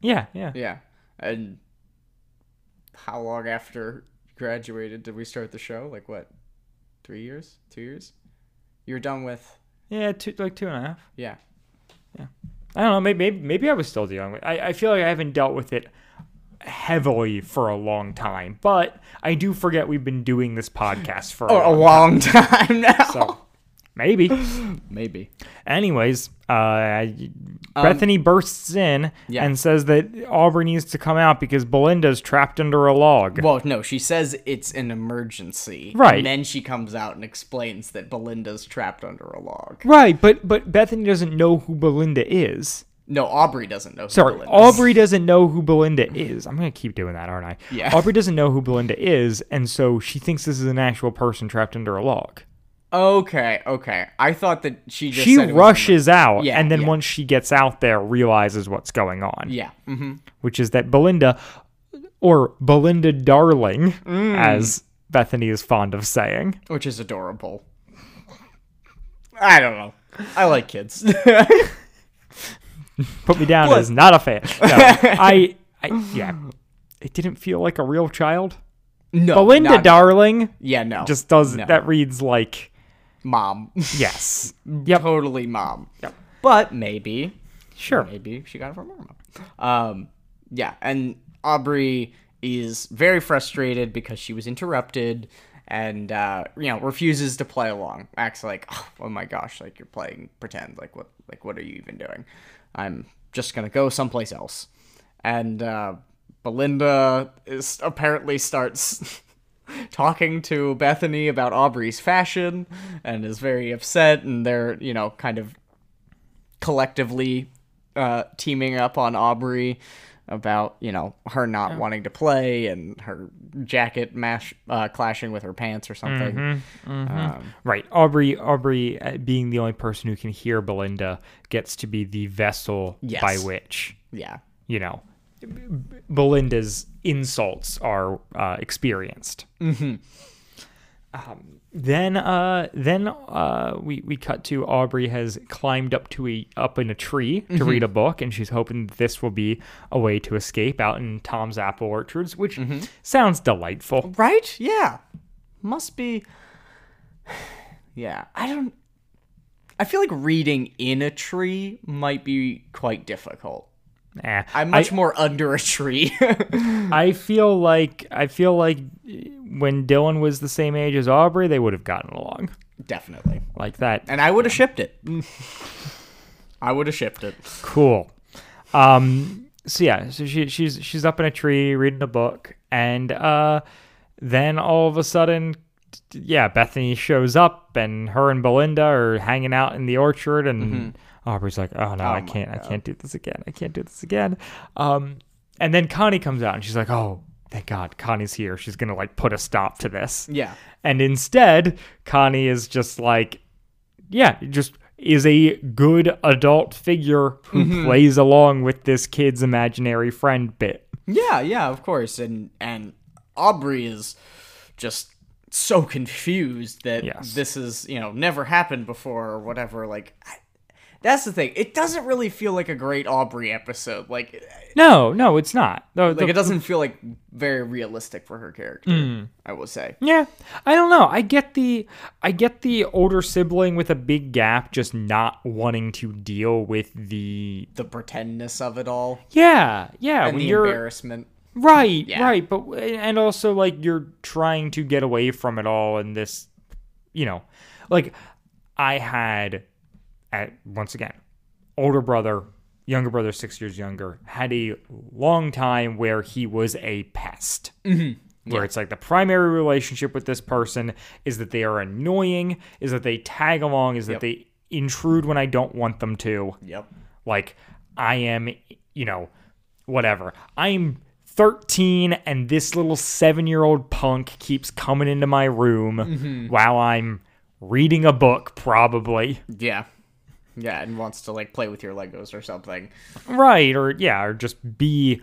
Speaker 2: yeah, yeah.
Speaker 3: Yeah. And how long after graduated did we start the show? Like what? Three years? Two years? You were done with
Speaker 2: Yeah, two, like two and a half.
Speaker 3: Yeah. yeah.
Speaker 2: I don't know. Maybe, maybe, I was still dealing with I, I feel like I haven't dealt with it heavily for a long time, but I do forget we've been doing this podcast for a,
Speaker 3: a
Speaker 2: long
Speaker 3: long time (laughs) now.
Speaker 2: So maybe. (laughs)
Speaker 3: Maybe.
Speaker 2: Anyways, uh, Bethany bursts in
Speaker 3: Um, yeah.
Speaker 2: and says that Aubrey needs to come out because Belinda's trapped under a log.
Speaker 3: Well, no, she says it's an emergency.
Speaker 2: Right.
Speaker 3: And then she comes out and explains that Belinda's trapped under a log.
Speaker 2: Right, but but Bethany doesn't know who Belinda is.
Speaker 3: No, Aubrey doesn't know. who
Speaker 2: Sorry,
Speaker 3: Belinda is.
Speaker 2: Aubrey doesn't know who Belinda is. I'm gonna keep doing that, aren't I?
Speaker 3: Yeah.
Speaker 2: Aubrey doesn't know who Belinda is, and so she thinks this is an actual person trapped under a log.
Speaker 3: Okay, okay. I thought that she just
Speaker 2: She
Speaker 3: said it was
Speaker 2: rushes out,
Speaker 3: Yeah,
Speaker 2: and then
Speaker 3: yeah.
Speaker 2: once she gets out there, realizes what's going on.
Speaker 3: Yeah. Mm-hmm.
Speaker 2: which is that Belinda, or Belinda Darling,
Speaker 3: Mm.
Speaker 2: as Bethany is fond of saying,
Speaker 3: Which is adorable. I don't know. I like kids. (laughs)
Speaker 2: put me down as not a fan. No, (laughs) I, I, yeah, it didn't feel like a real child.
Speaker 3: no.
Speaker 2: Belinda Darling
Speaker 3: Yeah, no.
Speaker 2: just does
Speaker 3: No.
Speaker 2: that reads like
Speaker 3: mom.
Speaker 2: yes, (laughs) yep,
Speaker 3: totally mom.
Speaker 2: Yep.
Speaker 3: But maybe,
Speaker 2: sure,
Speaker 3: maybe she got it from her mom. Um, yeah, and Aubrey is very frustrated because she was interrupted and uh, you know refuses to play along. Acts like, oh, my gosh, like you're playing pretend. Like what? Like what are you even doing? I'm just gonna go someplace else. And uh, Belinda is apparently starts (laughs) talking to Bethany about Aubrey's fashion and is very upset and they're, you know, kind of collectively uh, teaming up on Aubrey. about you know her not wanting to play and her jacket mash uh, clashing with her pants or something.
Speaker 2: Mm-hmm.
Speaker 3: Um,
Speaker 2: Right. Aubrey Aubrey uh, being the only person who can hear Belinda gets to be the vessel
Speaker 3: Yes.
Speaker 2: by which,
Speaker 3: yeah.
Speaker 2: you know, B- B- Belinda's insults are uh, experienced. Mm-hmm. Um, then uh then uh we we cut to Aubrey has climbed up to a up in a tree to read a book and she's hoping this will be a way to escape out in Tom's apple orchards which sounds delightful.
Speaker 3: Right? Yeah. Must be. (sighs) Yeah. I don't. I feel like reading in a tree might be quite difficult.
Speaker 2: Eh,
Speaker 3: I'm much more under a tree. (laughs)
Speaker 2: I feel like I feel like when Dylan was the same age as Aubrey, they would have gotten along
Speaker 3: Definitely.
Speaker 2: like that.
Speaker 3: And I would have shipped it. I would have shipped it.
Speaker 2: Cool. Um. So yeah. So she she's she's up in a tree reading a book, and uh, then all of a sudden, yeah, Bethany shows up, and her and Belinda are hanging out in the orchard, and Aubrey's like, "Oh no, I can't, I can't do this again. I can't do this again." Um, and then Connie comes out, and she's like, "Oh." Thank God, Connie's here. She's gonna like put a stop to this.
Speaker 3: Yeah.
Speaker 2: And instead, Connie is just like, yeah, just is a good adult figure who plays along with this kid's imaginary friend bit.
Speaker 3: Yeah, yeah, of course. And and Aubrey is just so confused that
Speaker 2: Yes.
Speaker 3: this is, you know, never happened before or whatever. Like I, that's the thing. It doesn't really feel like a great Aubrey episode. Like
Speaker 2: No, no, it's not. The- the-
Speaker 3: like it doesn't feel like very realistic for her character, mm. I will say.
Speaker 2: yeah, I don't know. I get the I get the older sibling with a big gap just not wanting to deal with the
Speaker 3: The pretendness of it all
Speaker 2: yeah yeah
Speaker 3: and
Speaker 2: when
Speaker 3: the
Speaker 2: you're
Speaker 3: embarrassment.
Speaker 2: Right,
Speaker 3: Yeah.
Speaker 2: right, but and also like you're trying to get away from it all and this you know, like I had at once again, older brother, younger brother 6 years younger, had a long time where he was a pest. Mm-hmm. Where it's like the primary relationship with this person is that they are annoying, is that they tag along, is that
Speaker 3: Yep.
Speaker 2: they intrude when I don't want them to
Speaker 3: Yep.
Speaker 2: like i am you know whatever i'm 13 and this little seven year old punk keeps coming into my room mm-hmm. while i'm reading a book probably
Speaker 3: Yeah. Yeah, and wants to like play with your Legos or something.
Speaker 2: right or yeah or just be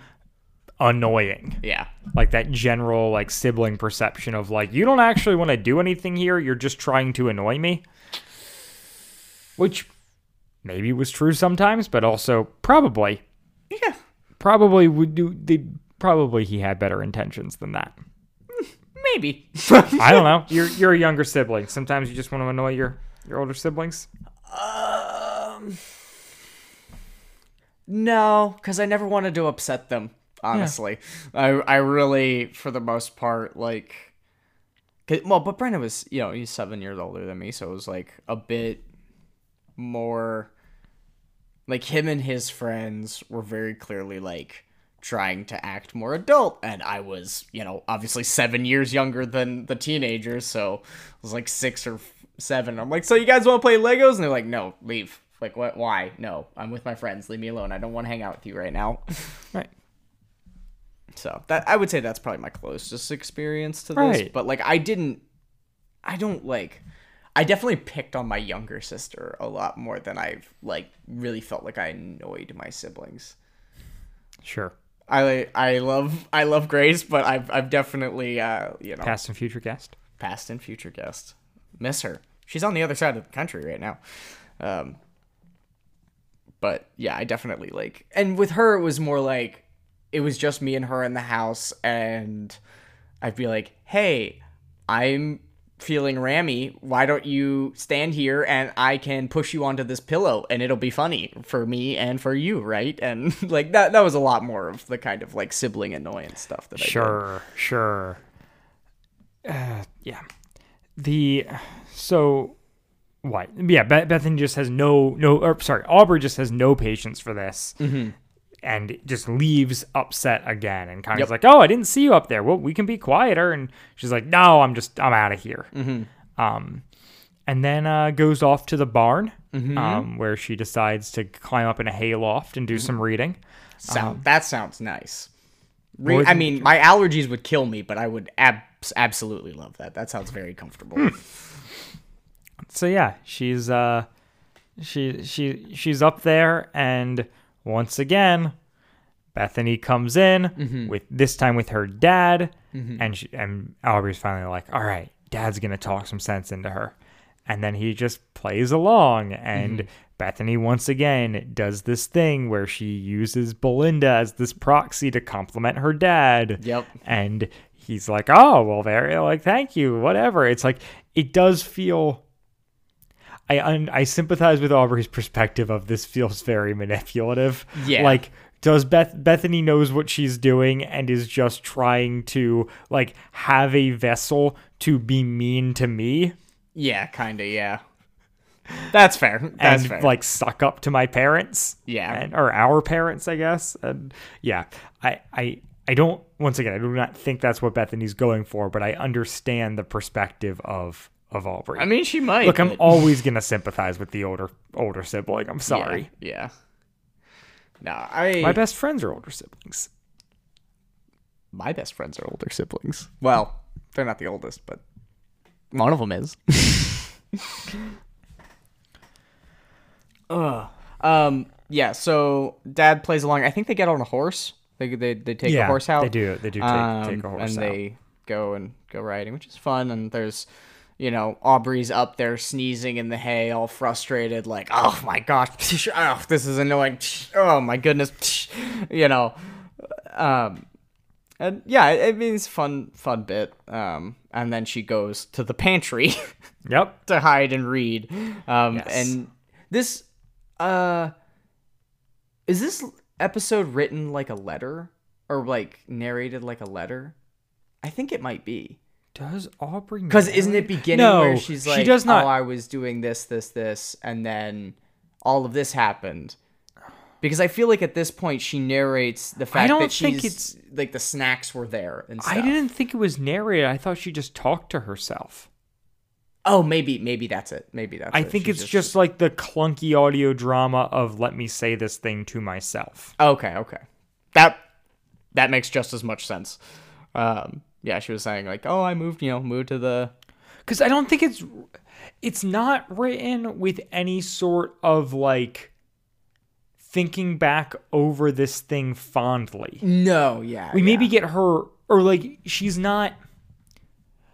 Speaker 2: annoying
Speaker 3: Yeah.
Speaker 2: like that general like sibling perception of like you don't actually want to do anything here you're just trying to annoy me which maybe was true sometimes but also probably
Speaker 3: Yeah.
Speaker 2: probably would do they probably he had better intentions than that (laughs)
Speaker 3: Maybe.
Speaker 2: i don't know (laughs) you're you're a younger sibling sometimes you just want to annoy your your older siblings
Speaker 3: Um, no, because I never wanted to upset them. Honestly, I I really, for the most part, like, well, but Brendan was, you know, he's seven years older than me, so it was like a bit more. Like him and his friends were very clearly like trying to act more adult, and I was, you know, obviously seven years younger than the teenagers, so I was like six or seven. I'm like, so you guys want to play Legos? And they're like, no, leave. Like, what? Why? No, I'm with my friends. Leave me alone. I don't want to hang out with you right now. (laughs)
Speaker 2: right
Speaker 3: So that I would say that's probably my closest experience to this.
Speaker 2: Right.
Speaker 3: But like, I didn't. I don't like. I definitely picked on my younger sister a lot more than I've like really felt like I annoyed my siblings.
Speaker 2: sure
Speaker 3: I I love I love Grace, but I've I've definitely uh you know
Speaker 2: past and future guest
Speaker 3: past and future guest. Miss her. She's on the other side of the country right now. Um but yeah, I definitely like and with her it was more like it was just me and her in the house and I'd be like, "Hey, I'm feeling rammy. Why don't you stand here and I can push you onto this pillow and it'll be funny for me and for you, right?" And (laughs) like that that was a lot more of the kind of like sibling annoyance stuff that I did.
Speaker 2: Sure, sure. Uh, yeah. The so what? Yeah, Bethany just has no no. Or, sorry, Aubrey just has no patience for this, and just leaves upset again. And Connie's
Speaker 3: Yep.
Speaker 2: like, "Oh, I didn't see you up there. Well, we can be quieter." And she's like, "No, I'm just I'm out of here." Um, and then uh, goes off to the barn um, where she decides to climb up in a hayloft and do some reading.
Speaker 3: Sound that sounds nice. Re- I mean, my allergies would kill me, but I would abs- absolutely love that. That sounds very comfortable. (laughs)
Speaker 2: So yeah, she's uh, she she she's up there, and once again, Bethany comes in mm-hmm. with this time with her dad, mm-hmm. and she, and Aubrey's finally like, all right, dad's gonna talk some sense into her, and then he just plays along, and mm-hmm. Bethany once again does this thing where she uses Belinda as this proxy to compliment her dad.
Speaker 3: Yep.
Speaker 2: And he's like, oh, well, there, like, thank you, whatever. It's like, it does feel. I un- I sympathize with Aubrey's perspective of this feels very manipulative.
Speaker 3: Yeah.
Speaker 2: Like does Beth Bethany knows what she's doing and is just trying to like have a vessel to be mean to me
Speaker 3: yeah, kind of. Yeah, that's fair. That's
Speaker 2: and
Speaker 3: fair.
Speaker 2: like suck up to my parents.
Speaker 3: Yeah.
Speaker 2: And, or our parents, I guess. And yeah, I I I don't once again, I do not think that's what Bethany's going for, but I understand the perspective of of Aubrey.
Speaker 3: I mean, she might.
Speaker 2: Look, I'm
Speaker 3: but-
Speaker 2: always gonna sympathize with the older older sibling. I'm sorry.
Speaker 3: Yeah. No, I
Speaker 2: My best friends are older siblings.
Speaker 3: my best friends are older siblings. Well, they're not the oldest, but one of them is. (laughs) Ugh. Um. Yeah. So dad plays along. I think they get on a horse. They they, they take a horse out.
Speaker 2: They do. They do take,
Speaker 3: Um,
Speaker 2: take a horse
Speaker 3: and
Speaker 2: out.
Speaker 3: And they go and go riding, which is fun. And there's, you know, Aubrey's up there sneezing in the hay, all frustrated, like, oh my gosh, oh, this is annoying. Oh my goodness, you know. Um, and yeah, I I mean, it's fun, fun bit. Um, and then she goes to the pantry (laughs)
Speaker 2: Yep.
Speaker 3: to hide and read. Um,
Speaker 2: Yes.
Speaker 3: and this, uh, is this episode written like a letter or like narrated like a letter? I think it might be.
Speaker 2: Does Aubrey?
Speaker 3: Because isn't it beginning
Speaker 2: No,
Speaker 3: where she's
Speaker 2: she
Speaker 3: like,
Speaker 2: does not-
Speaker 3: "Oh, I was doing this, this, this, and then all of this happened." Because I feel like at this point she narrates the fact
Speaker 2: don't
Speaker 3: that
Speaker 2: think
Speaker 3: she's like the snacks were there and stuff.
Speaker 2: I didn't think it was narrated. I thought she just talked to herself.
Speaker 3: Oh, maybe, maybe that's it. Maybe that's.
Speaker 2: I
Speaker 3: it.
Speaker 2: think
Speaker 3: She's
Speaker 2: it's just, like the clunky audio drama of "Let me say this thing to myself."
Speaker 3: Okay, okay. That that makes just as much sense. Um, yeah, she was saying like, "Oh, I moved, you know, moved to the
Speaker 2: Because I don't think it's it's not written with any sort of like thinking back over this thing fondly.
Speaker 3: no, yeah."
Speaker 2: we
Speaker 3: yeah.
Speaker 2: maybe get her or like she's not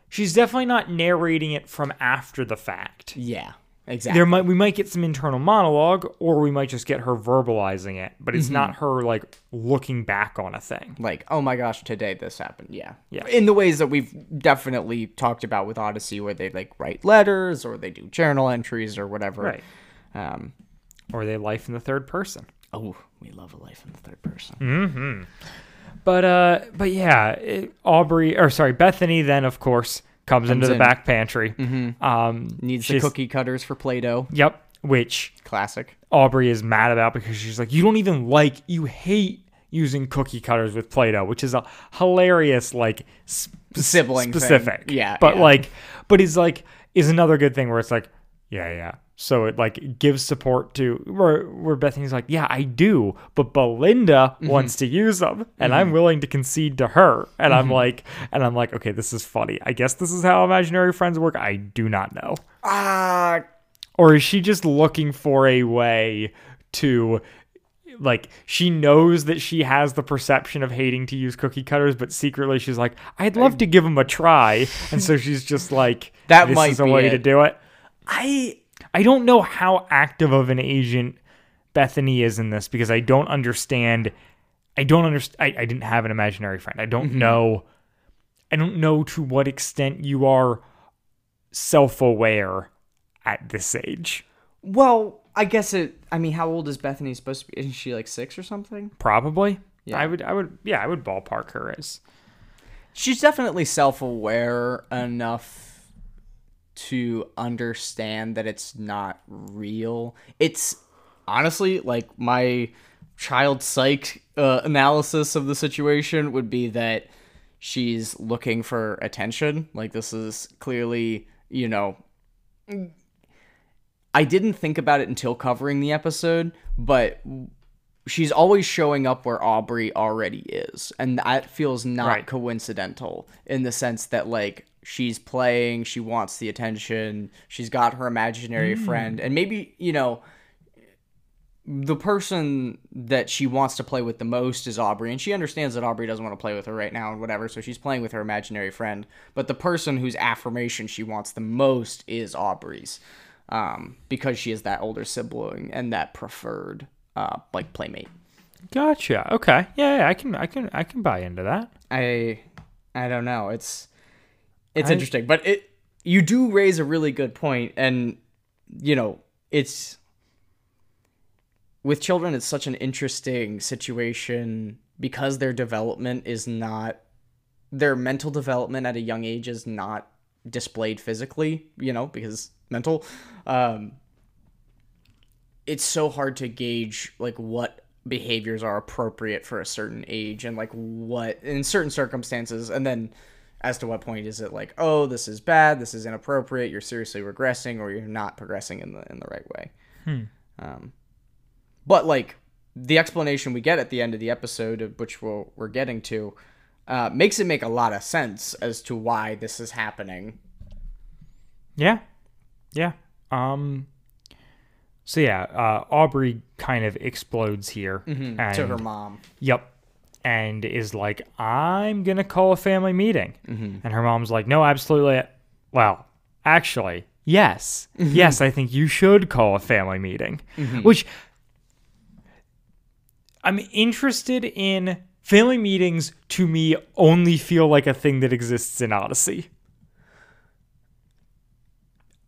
Speaker 2: she's definitely not narrating it from after the fact
Speaker 3: yeah, exactly.
Speaker 2: there might we might get some internal monologue or we might just get her verbalizing it but
Speaker 3: Mm-hmm.
Speaker 2: it's not her like looking back on a thing
Speaker 3: like, oh my gosh, today this happened. Yeah,
Speaker 2: Yeah.
Speaker 3: In the ways that we've definitely talked about with Odyssey, where they like write letters or they do journal entries or whatever.
Speaker 2: right
Speaker 3: Um.
Speaker 2: or they life in the third person
Speaker 3: Oh, we love a life in the third person.
Speaker 2: but uh but yeah it, aubrey or sorry bethany then of course comes, into the back pantry um
Speaker 3: Needs the cookie cutters for Play-Doh.
Speaker 2: yep which
Speaker 3: Classic.
Speaker 2: Aubrey is mad about because she's like, you don't even like, you hate using cookie cutters with Play-Doh, which is a hilarious like sp-
Speaker 3: Sibling thing.
Speaker 2: specific.
Speaker 3: Yeah,
Speaker 2: but
Speaker 3: yeah.
Speaker 2: like, but is like is another good thing where it's like, yeah, yeah. So it like gives support to where where Bethany's like, yeah, I do, but Belinda
Speaker 3: Mm-hmm.
Speaker 2: wants to use them, and I'm willing to concede to her, and I'm
Speaker 3: Mm-hmm.
Speaker 2: like, and I'm like, okay, this is funny. I guess this is how imaginary friends work. I do not know.
Speaker 3: Ah,
Speaker 2: Or is she just looking for a way to like she knows that she has the perception of hating to use cookie cutters, but secretly she's like, I'd love to give them a try. And so she's just like (laughs)
Speaker 3: That
Speaker 2: this
Speaker 3: might
Speaker 2: is a
Speaker 3: be
Speaker 2: way
Speaker 3: it.
Speaker 2: to do it.
Speaker 3: I
Speaker 2: I don't know how active of an agent Bethany is in this because I don't understand I don't understand I, I didn't have an imaginary friend. I
Speaker 3: Mm-hmm.
Speaker 2: don't know I don't know to what extent you are self aware at this age.
Speaker 3: well, I guess it. I mean, how old is Bethany supposed to be? Isn't she like six or something?
Speaker 2: Probably.
Speaker 3: Yeah.
Speaker 2: I would I would yeah, I would ballpark her as
Speaker 3: She's definitely self-aware enough to understand that it's not real. It's honestly like my child psych uh, analysis of the situation would be that she's looking for attention. Like this is clearly, you know, I didn't think about it until covering the episode, but she's always showing up where Aubrey already is. And that feels not
Speaker 2: Right.
Speaker 3: coincidental in the sense that like she's playing, she wants the attention, she's got her imaginary friend, and maybe, you know, the person that she wants to play with the most is Aubrey, and she understands that Aubrey doesn't want to play with her right now and whatever, so she's playing with her imaginary friend. But the person whose affirmation she wants the most is Aubrey's, um, because she is that older sibling and that preferred, uh, like playmate.
Speaker 2: Gotcha. Okay. Yeah, yeah, I can I can I can buy into that.
Speaker 3: I, I don't know. It's, it's
Speaker 2: I-
Speaker 3: interesting, but it you do raise a really good point, and you know it's with children it's such an interesting situation because their development is not their mental development at a young age is not displayed physically you know because mental. Um it's so hard to gauge like what behaviors are appropriate for a certain age and like what in certain circumstances and then as to what point is it like oh this is bad this is inappropriate you're seriously regressing or you're not progressing in the in the right way um but like the explanation we get at the end of the episode which we'll, we're getting to uh, makes it make a lot of sense as to why this is happening
Speaker 2: Yeah. Yeah. Um so yeah, uh Aubrey kind of explodes here and
Speaker 3: to her mom
Speaker 2: Yep. And is like, I'm going to call a family meeting. Mm-hmm. And her mom's like, no, absolutely. Well, actually, yes. Mm-hmm. Yes, I think you should call a family meeting. Mm-hmm. Which I'm interested in. Family meetings to me only feel like a thing that exists in Odyssey.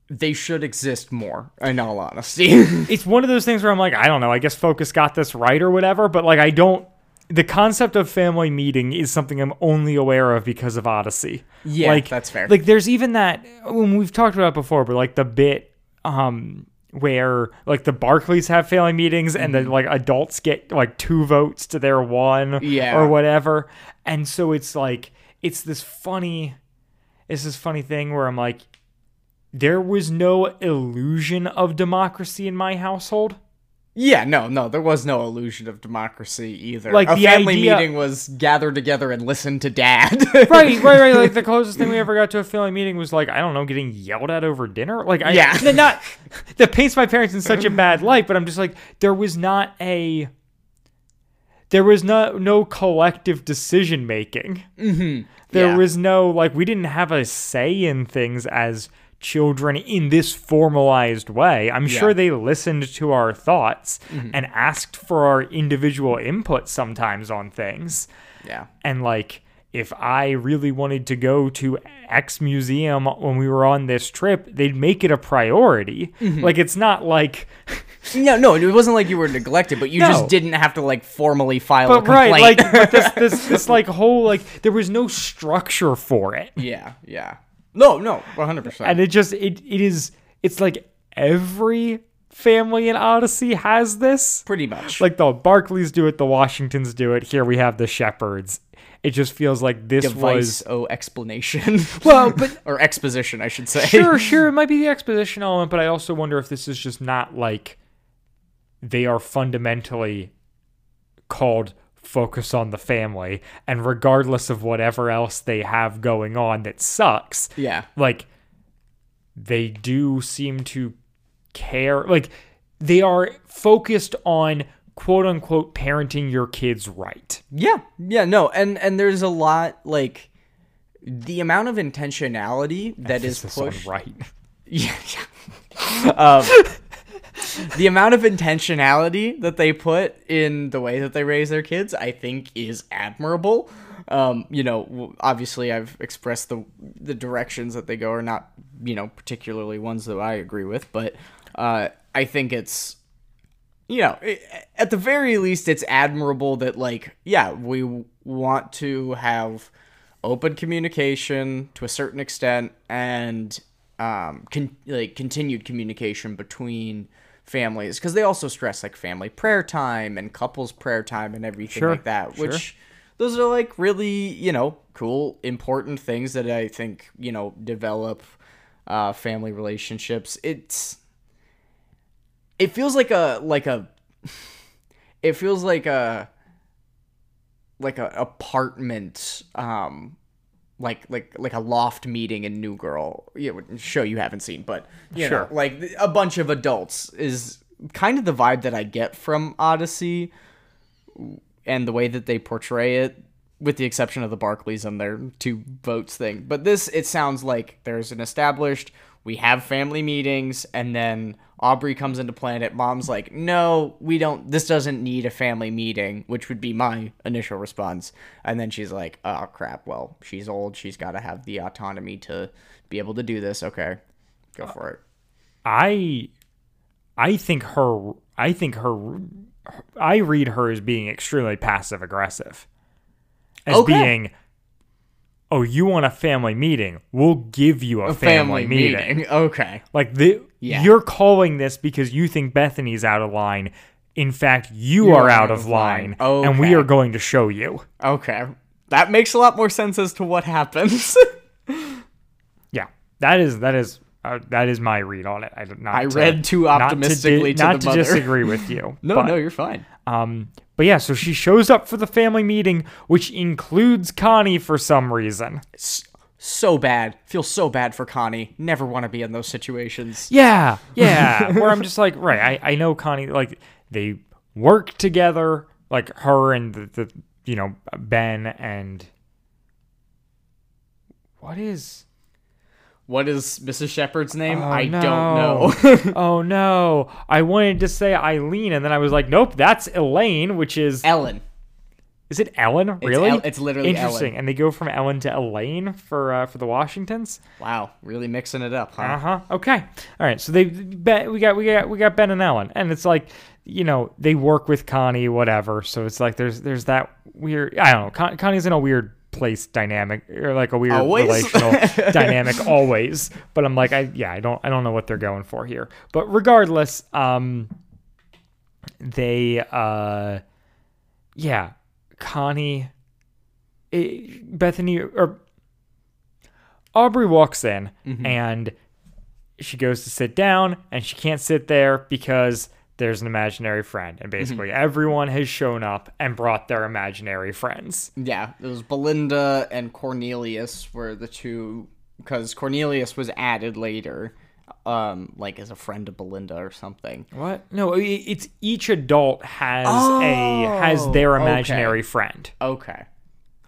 Speaker 3: they should exist more in all honesty (laughs)
Speaker 2: it's one of those things where I'm like, I don't know, I guess Focus got this right or whatever, but like I don't the concept of family meeting is something I'm only aware of because of Odyssey.
Speaker 3: Yeah,
Speaker 2: like,
Speaker 3: that's fair.
Speaker 2: Like there's even that when we've talked about it before, but like the bit um where like the Barclays have family meetings and then like adults get like two votes to their one
Speaker 3: Yeah.
Speaker 2: or whatever. And so it's like it's this funny it's this funny thing where I'm like there was no illusion of democracy in my household.
Speaker 3: Yeah, no, no, there was no illusion of democracy either.
Speaker 2: Like,
Speaker 3: a
Speaker 2: the
Speaker 3: family
Speaker 2: idea-
Speaker 3: meeting was gather together and listen to dad. (laughs)
Speaker 2: right, right, right. Like the (laughs) closest thing we ever got to a family meeting was like I don't know, getting yelled at over dinner. Like I,
Speaker 3: Yeah.
Speaker 2: not that paints my parents in such a bad (laughs) light, but I'm just like there was not a, there was no no collective decision making. Mm-hmm. There
Speaker 3: Yeah.
Speaker 2: was no like we didn't have a say in things as children in this formalized way. I'm sure they listened to our thoughts and asked for our individual input sometimes on things
Speaker 3: yeah.
Speaker 2: and like if I really wanted to go to X museum when we were on this trip, they'd make it a priority.
Speaker 3: Mm-hmm.
Speaker 2: Like it's not like (laughs)
Speaker 3: No, no, it wasn't like you were neglected, but you
Speaker 2: No.
Speaker 3: just didn't have to like formally file a
Speaker 2: but right,
Speaker 3: complaint.
Speaker 2: like but this this (laughs) this like whole like there was no structure for it.
Speaker 3: yeah, yeah. No, no, one hundred percent.
Speaker 2: And it just it it is it's like every family in Odyssey has this.
Speaker 3: Pretty much.
Speaker 2: Like the Barclays do it, the Washingtons do it. Here we have the Shepards. It just feels like this
Speaker 3: device
Speaker 2: was
Speaker 3: o explanation. (laughs)
Speaker 2: well, but (laughs)
Speaker 3: or exposition, I should say.
Speaker 2: sure, sure, it might be the exposition element, but I also wonder if this is just not like they are fundamentally called focus on the family, and regardless of whatever else they have going on that sucks,
Speaker 3: Yeah.
Speaker 2: like they do seem to care like they are focused on quote unquote parenting your kids right.
Speaker 3: Yeah, yeah, no, and and there's a lot like the amount of intentionality that is
Speaker 2: Emphasis on
Speaker 3: pushed.
Speaker 2: right. (laughs)
Speaker 3: Yeah, yeah. (laughs) um, (laughs) the amount of intentionality that they put in the way that they raise their kids, I think, is admirable. Um, you know, obviously, I've expressed the the directions that they go are not, you know, particularly ones that I agree with, but uh, I think it's you know, at the very least, it's admirable that, like, yeah, we want to have open communication to a certain extent and um, con- like continued communication between families because they also stress like family prayer time and couples prayer time and everything
Speaker 2: Sure,
Speaker 3: like that,
Speaker 2: sure.
Speaker 3: which those are like really you know cool important things that I think you know develop uh, family relationships. It's it feels like a like a (laughs) it feels like a like a apartment um like like like a loft meeting in New Girl, yeah, show you haven't seen, but you
Speaker 2: Sure.
Speaker 3: know, like a bunch of adults is kind of the vibe that I get from Odyssey, and the way that they portray it, with the exception of the Barclays and their two votes thing. But this, it sounds like there's an established. We have family meetings, and then Aubrey comes into Planet. Mom's like, "No, we don't. This doesn't need a family meeting," which would be my initial response. And then she's like, "Oh crap! Well, she's old. She's got to have the autonomy to be able to do this. Okay, go uh, for it."
Speaker 2: I I think her I think her I read her as being extremely passive aggressive. As
Speaker 3: Okay.
Speaker 2: being Oh, you want a family meeting? We'll give you a, family, meeting.
Speaker 3: Okay.
Speaker 2: Like the
Speaker 3: Yeah.
Speaker 2: you're calling this because you think Bethany's out of line. In fact, you are out of line, and we are going to show you.
Speaker 3: Okay. That makes a lot more sense as to what happens. (laughs)
Speaker 2: Yeah, that is that is uh, that is my read on it. I did not.
Speaker 3: I
Speaker 2: to-
Speaker 3: read too
Speaker 2: not
Speaker 3: optimistically
Speaker 2: di-
Speaker 3: to
Speaker 2: not
Speaker 3: the mother.
Speaker 2: disagree with you. (laughs)
Speaker 3: no, no, you're fine.
Speaker 2: Um, but yeah, so she shows up for the family meeting, which includes Connie for some reason.
Speaker 3: So bad. Feel so bad for Connie. Never want to be in those situations.
Speaker 2: Yeah, yeah. (laughs) Where I'm just like, right, I, I know Connie, like, they work together, like her and the, the you know, Ben and. What is.
Speaker 3: What is Mrs. Shepard's name?
Speaker 2: Oh,
Speaker 3: I
Speaker 2: no.
Speaker 3: don't know. (laughs)
Speaker 2: oh no. I wanted to say Eileen, and then I was like, nope, that's Elaine, which is.
Speaker 3: Ellen.
Speaker 2: Is it Ellen? Really?
Speaker 3: El- it's literally
Speaker 2: interesting.
Speaker 3: Ellen.
Speaker 2: And they go from Ellen to Elaine for uh, for the Washingtons.
Speaker 3: Wow, really mixing it up, huh?
Speaker 2: Uh huh. Okay. All right. So they Ben, we got we got we got Ben and Ellen, and it's like you know they work with Connie, whatever. So it's like there's there's that weird. I don't know. Con- Connie's in a weird place dynamic or like a weird
Speaker 3: Always?
Speaker 2: relational (laughs) dynamic always. But I'm like I yeah I don't I don't know what they're going for here. But regardless, um, they uh, yeah, Connie, eh, Bethany or Aubrey walks in and she goes to sit down and she can't sit there because there's an imaginary friend. And basically everyone has shown up and brought their imaginary friends.
Speaker 3: Yeah, it was Belinda and Cornelius were the two because Cornelius was added later, um, like as a friend of Belinda or something.
Speaker 2: What? No, it's each adult has a has their
Speaker 3: Oh, okay.
Speaker 2: imaginary friend.
Speaker 3: Okay,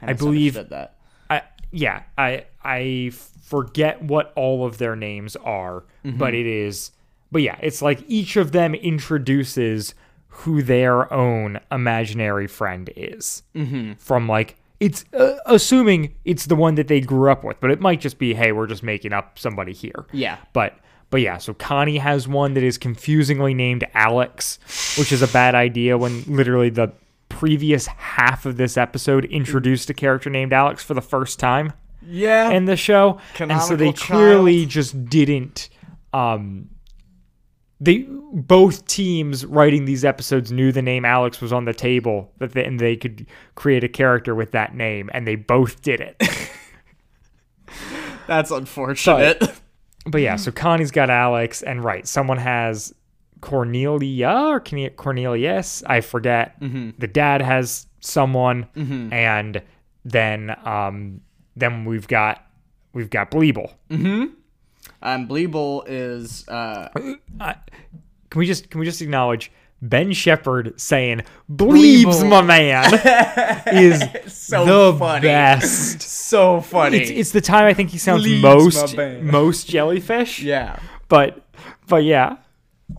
Speaker 2: I believe-
Speaker 3: that.
Speaker 2: I yeah, I I forget what all of their names are, but it is but yeah, it's like each of them introduces who their own imaginary friend is. Mm-hmm. From like it's uh, assuming it's the one that they grew up with, but it might just be hey, we're just making up somebody here.
Speaker 3: Yeah.
Speaker 2: But but yeah, so Connie has one that is confusingly named Alex, which is a bad idea when literally the previous half of this episode introduced a character named Alex for the first time
Speaker 3: Yeah,
Speaker 2: in the show. and so they
Speaker 3: Canonical
Speaker 2: clearly just didn't um they both teams writing these episodes knew the name Alex was on the table that they, and they could create a character with that name and they both did it. (laughs)
Speaker 3: that's unfortunate.
Speaker 2: But yeah, so Connie's got Alex, and right, someone has Cornelia or Cornelius, I forget. Mm-hmm. The dad has someone, mm-hmm. and then um, then we've got we've got Bleeble. Mm-hmm.
Speaker 3: Um, Bleeble is uh,
Speaker 2: Can we just can we just acknowledge Ben Shepard saying "Bleebs, my man" (laughs) is
Speaker 3: so
Speaker 2: the
Speaker 3: funny.
Speaker 2: best.
Speaker 3: so funny.
Speaker 2: It's, it's the time I think he sounds
Speaker 3: Bleebs,
Speaker 2: most most jellyfish.
Speaker 3: yeah.
Speaker 2: but but yeah.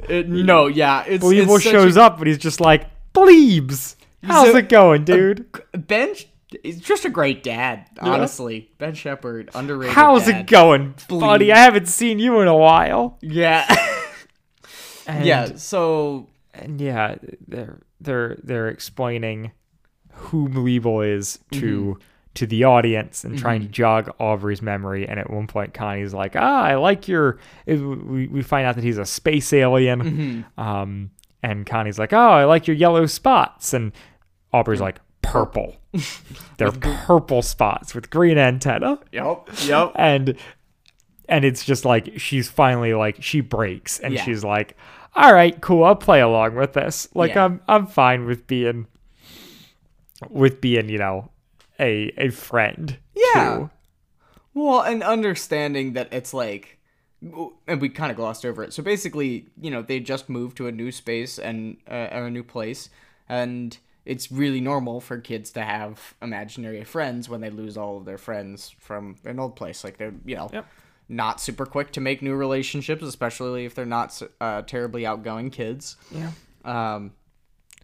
Speaker 3: It- no, yeah. It's,
Speaker 2: Bleeble
Speaker 3: it's
Speaker 2: shows
Speaker 3: a-
Speaker 2: up, but he's just like, Bleebs. How's it going, dude?
Speaker 3: Ben. He's just a great dad, honestly. Ben Shepard, underrated.
Speaker 2: How's
Speaker 3: dad.
Speaker 2: it going, buddy? I haven't seen you in a while.
Speaker 3: Yeah. (laughs)
Speaker 2: And,
Speaker 3: yeah. So
Speaker 2: and yeah, they're they're they're explaining who Bleeble is to
Speaker 3: Mm-hmm.
Speaker 2: to the audience and trying to jog Aubrey's memory. And at one point, Connie's like, "Ah, I like your." it- we we find out that he's a space alien.
Speaker 3: Mm-hmm.
Speaker 2: Um, and Connie's like, "Oh, I like your yellow spots," and Aubrey's like, "Purple." (laughs) They're purple spots with green antenna.
Speaker 3: Yep. Yep.
Speaker 2: and and it's just like she's finally like she breaks and
Speaker 3: Yeah.
Speaker 2: she's like all right, cool, I'll play along with this. Like
Speaker 3: Yeah.
Speaker 2: I'm I'm fine with being with being, you know, a a friend.
Speaker 3: Yeah.
Speaker 2: too.
Speaker 3: Well, and understanding that it's like, and we kind of glossed over it. So basically, you know, they just moved to a new space and uh, a new place, and it's really normal for kids to have imaginary friends when they lose all of their friends from an old place. Like they're, you know,
Speaker 2: Yep.
Speaker 3: not super quick to make new relationships, especially if they're not uh, terribly outgoing kids.
Speaker 2: Yeah.
Speaker 3: Um,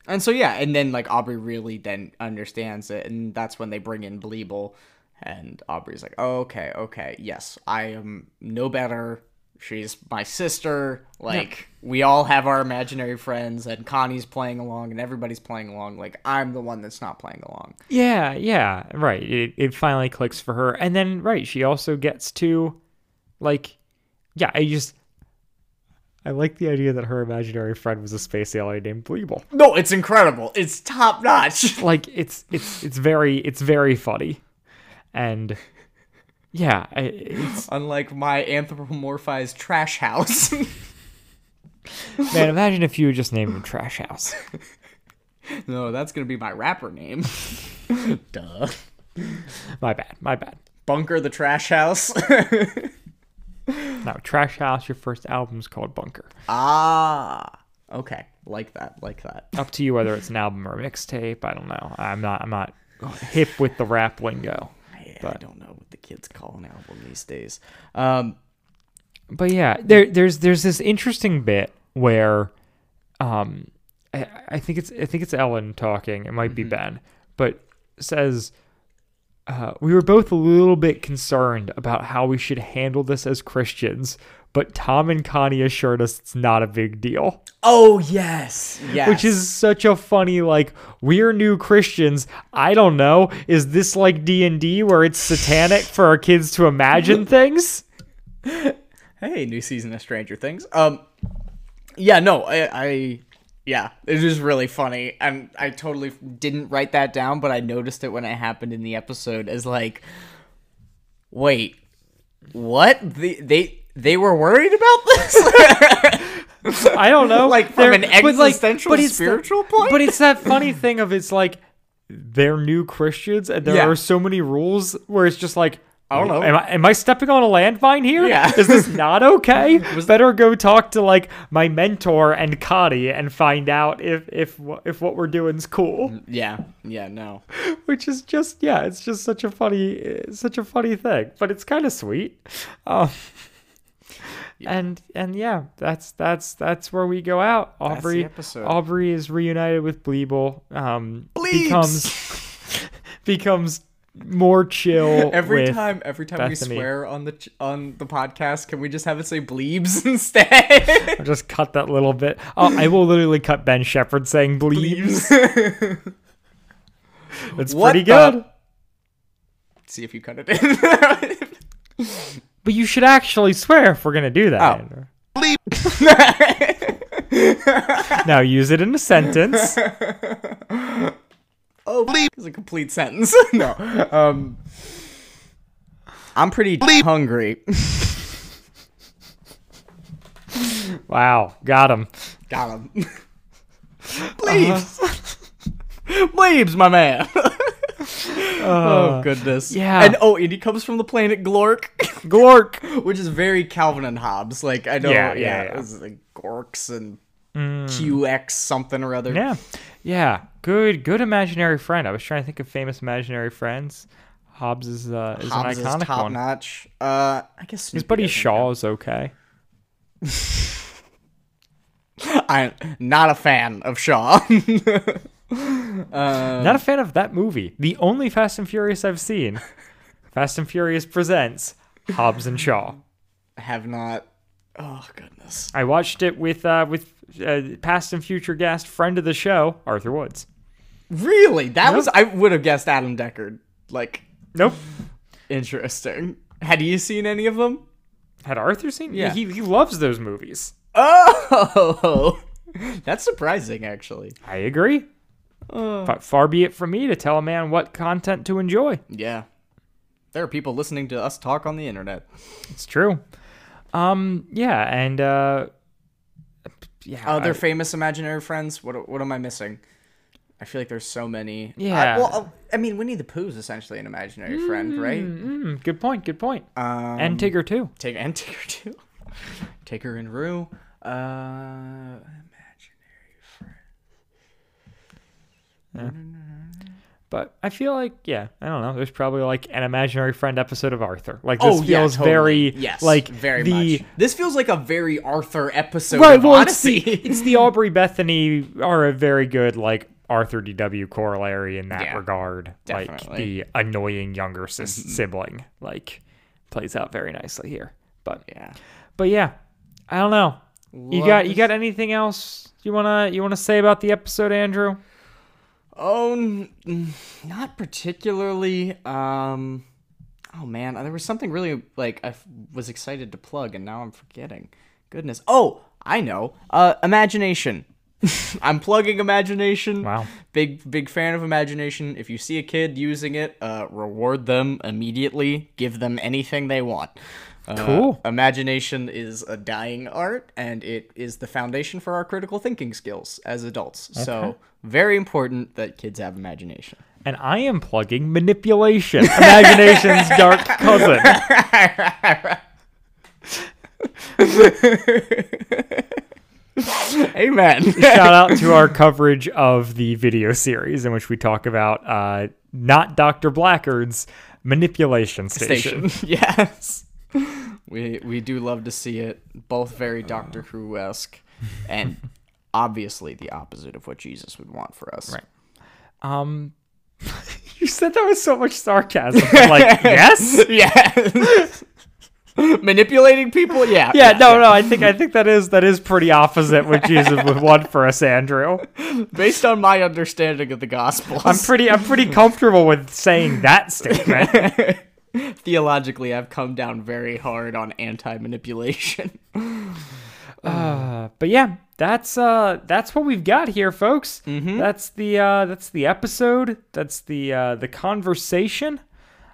Speaker 3: and so yeah, and then like Aubrey really then understands it, and that's when they bring in Bleeble, and Aubrey's like, oh, okay, okay, yes, I am no better. She's my sister. Like we all have our imaginary friends, and Connie's playing along, and everybody's playing along. Like I'm the one that's not playing along.
Speaker 2: Yeah, yeah, right. It it finally clicks for her. And then right, she also gets to like yeah, I just I like the idea that her imaginary friend was a space alien named Bleeble.
Speaker 3: No, it's incredible. It's top notch.
Speaker 2: Like it's it's it's very it's very funny. And yeah, it's (laughs)
Speaker 3: Unlike my anthropomorphized trash house. (laughs)
Speaker 2: man, imagine if you just named him Trash House.
Speaker 3: no, that's gonna be my rapper name. (laughs) Duh.
Speaker 2: My bad, my bad.
Speaker 3: Bunker the Trash House.
Speaker 2: now, Trash House, your first album's called Bunker.
Speaker 3: ah. Okay. Like that. Like that.
Speaker 2: Up to you whether it's an album or a mixtape. I don't know. I'm not I'm not hip with the rap lingo.
Speaker 3: I, I don't know what the kids call an album these days. Um.
Speaker 2: but yeah, there there's there's this interesting bit where um I, I think it's I think it's Ellen talking, it might be Ben, but says uh, we were both a little bit concerned about how we should handle this as Christians, but Tom and Connie assured us it's not a big deal.
Speaker 3: Oh yes. Yes.
Speaker 2: Which is such a funny like we're new Christians. I don't know. Is this like D&D where it's satanic (laughs) for our kids to imagine (laughs) things?
Speaker 3: hey, new season of Stranger Things. Um. Yeah. No. I. I yeah, it was really funny, and I totally didn't write that down, but I noticed it when it happened in the episode as like, wait, what? They they they were worried about this? (laughs)
Speaker 2: I don't know.
Speaker 3: Like, from
Speaker 2: They're-
Speaker 3: an
Speaker 2: but, like,
Speaker 3: existential,
Speaker 2: but it's the-
Speaker 3: spiritual point?
Speaker 2: But it's that funny thing of it's like they're new Christians and there
Speaker 3: Yeah.
Speaker 2: are so many rules where it's just like
Speaker 3: I don't know.
Speaker 2: Am I, am I stepping on a landmine here?
Speaker 3: Yeah.
Speaker 2: Is this not okay? (laughs) Was Better go talk to like my mentor and Connie and find out if if if what we're doing's cool.
Speaker 3: yeah, yeah, no. (laughs)
Speaker 2: Which is just yeah, it's just such a funny uh, such a funny thing, but it's kind of sweet. Um, And and yeah, that's that's that's where we go out. Aubrey. Aubrey is reunited with Bleeble. Um,
Speaker 3: Bleebs!
Speaker 2: becomes (laughs) becomes more chill. (laughs)
Speaker 3: Every time, every time we swear on the ch- on the podcast, can we just have it say bleebs (laughs) instead?
Speaker 2: I'll just cut that little bit. Oh, I will literally cut Ben Shepard saying bleeps. It's
Speaker 3: What
Speaker 2: pretty
Speaker 3: the-
Speaker 2: good.
Speaker 3: See if you cut it in.
Speaker 2: But you should actually swear if we're gonna do that.
Speaker 3: Oh. (laughs)
Speaker 2: Now use it in a sentence. (laughs)
Speaker 3: oh, bleep is a complete sentence. (laughs) no, um, I'm pretty hungry.
Speaker 2: Wow, got him.
Speaker 3: Got him. Bleebs. Bleebs, my man. Oh goodness.
Speaker 2: yeah.
Speaker 3: And oh, and he comes from the planet Glork. (laughs)
Speaker 2: Glork.
Speaker 3: which is very Calvin and Hobbes. Like I know,
Speaker 2: Yeah,
Speaker 3: yeah,
Speaker 2: yeah,
Speaker 3: like Gorks and QX something or other.
Speaker 2: Yeah, yeah. Good, good imaginary friend. I was trying to think of famous imaginary friends. Hobbes is uh, is
Speaker 3: Hobbes
Speaker 2: an
Speaker 3: is
Speaker 2: iconic
Speaker 3: top
Speaker 2: one.
Speaker 3: notch. Uh, I guess
Speaker 2: His buddy Shaw is okay. (laughs)
Speaker 3: I'm not a fan of Shaw. (laughs)
Speaker 2: Not a fan of that movie. The only Fast and Furious I've seen, Fast and Furious presents Hobbs and Shaw.
Speaker 3: Have not. Oh goodness.
Speaker 2: I watched it with uh, with uh, past and future guest friend of the show Arthur Woods.
Speaker 3: Really? That was. I would have guessed Adam Deckard. Like
Speaker 2: Nope.
Speaker 3: interesting. Had you seen any of them?
Speaker 2: Had Arthur seen?
Speaker 3: Yeah.
Speaker 2: He he loves those movies.
Speaker 3: Oh, (laughs) that's surprising, actually.
Speaker 2: I agree. But far be it from me to tell a man what content to enjoy.
Speaker 3: Yeah. There are people listening to us talk on the internet.
Speaker 2: It's true. Um, yeah, and uh, yeah,
Speaker 3: Other
Speaker 2: I-
Speaker 3: famous imaginary friends. What what am I missing? I feel like there's so many.
Speaker 2: Yeah.
Speaker 3: I, well, uh, I mean, Winnie the Pooh is essentially an imaginary friend, right?
Speaker 2: Mm, good point. Good point.
Speaker 3: Um,
Speaker 2: and Tigger too.
Speaker 3: Take and Tigger too. (laughs) Tigger and Roo. Uh, friend. Mm-hmm.
Speaker 2: But I feel like, yeah, I don't know. There's probably like an imaginary friend episode of Arthur. Like this
Speaker 3: Oh yeah,
Speaker 2: feels
Speaker 3: totally.
Speaker 2: very
Speaker 3: yes,
Speaker 2: like
Speaker 3: very
Speaker 2: the
Speaker 3: much. This feels like a very Arthur episode
Speaker 2: right.
Speaker 3: of
Speaker 2: Well, it's
Speaker 3: Odyssey.
Speaker 2: the, it's the (laughs) Aubrey Bethany are a very good like Arthur DW corollary in that
Speaker 3: Yeah,
Speaker 2: regard. Like the annoying younger sis- mm-hmm. sibling like plays out very nicely here. But
Speaker 3: yeah.
Speaker 2: but yeah, I don't know. You
Speaker 3: Love
Speaker 2: got you got anything else you wanna you wanna say about the episode, Andrew?
Speaker 3: Oh, not particularly. Um, oh man, there was something really like I was excited to plug, and now I'm forgetting. Goodness. Oh, I know. Uh, imagination. (laughs) I'm plugging imagination.
Speaker 2: Wow.
Speaker 3: Big big fan of imagination. If you see a kid using it, uh, reward them immediately. Give them anything they want. Uh,
Speaker 2: Cool.
Speaker 3: Imagination is a dying art, and it is the foundation for our critical thinking skills as adults. So very important that kids have imagination.
Speaker 2: And I am plugging manipulation, imagination's (laughs) dark cousin. (laughs)
Speaker 3: Amen.
Speaker 2: Shout out to our coverage of the video series in which we talk about uh, not Dr. Blackgaard's manipulation station.
Speaker 3: Station. (laughs) yes. (laughs) We we do love to see it. Both very Doctor Who esque, (laughs) and obviously the opposite of what Jesus would want for us.
Speaker 2: Right. Um, (laughs) you said that with so much sarcasm. I'm like, yes.
Speaker 3: Yeah. Manipulating people. Yeah.
Speaker 2: Yeah, no, no. I think I think that is that is pretty opposite what Jesus would want for us, Andrew.
Speaker 3: Based on my understanding of the gospel,
Speaker 2: I'm pretty I'm pretty comfortable with saying that statement. (laughs)
Speaker 3: theologically, I've come down very hard on anti-manipulation. (laughs)
Speaker 2: Uh, but yeah, that's uh that's what we've got here, folks. That's the uh that's the episode. That's the uh the conversation.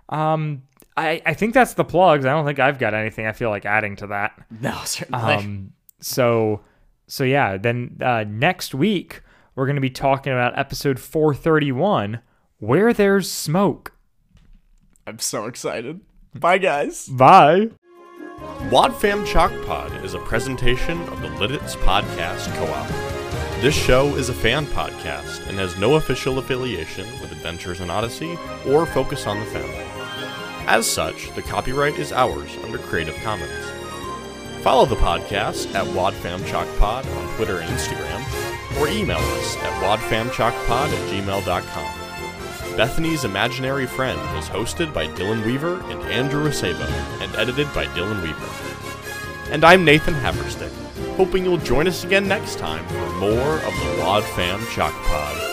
Speaker 2: Um I I think that's the plugs. I don't think I've got anything I feel like adding to that.
Speaker 3: No, certainly.
Speaker 2: Um so so yeah, then uh next week we're going to be talking about episode 431 where there's smoke.
Speaker 3: I'm so excited. Bye, guys.
Speaker 2: Bye.
Speaker 1: Wadfam Chalk Pod is a presentation of the Lidditz Podcast Co-op. This show is a fan podcast and has no official affiliation with Adventures in Odyssey or Focus on the Family. As such, the copyright is ours under Creative Commons. Follow the podcast at WadFamChalkPod on Twitter and Instagram, or email us at wadfamchalkpod at gmail.com. Bethany's Imaginary Friend was hosted by Dylan Weaver and Andrew Acebo, and edited by Dylan Weaver. And I'm Nathan Haverstick, hoping you'll join us again next time for more of the Wad Fam Chalk Pod.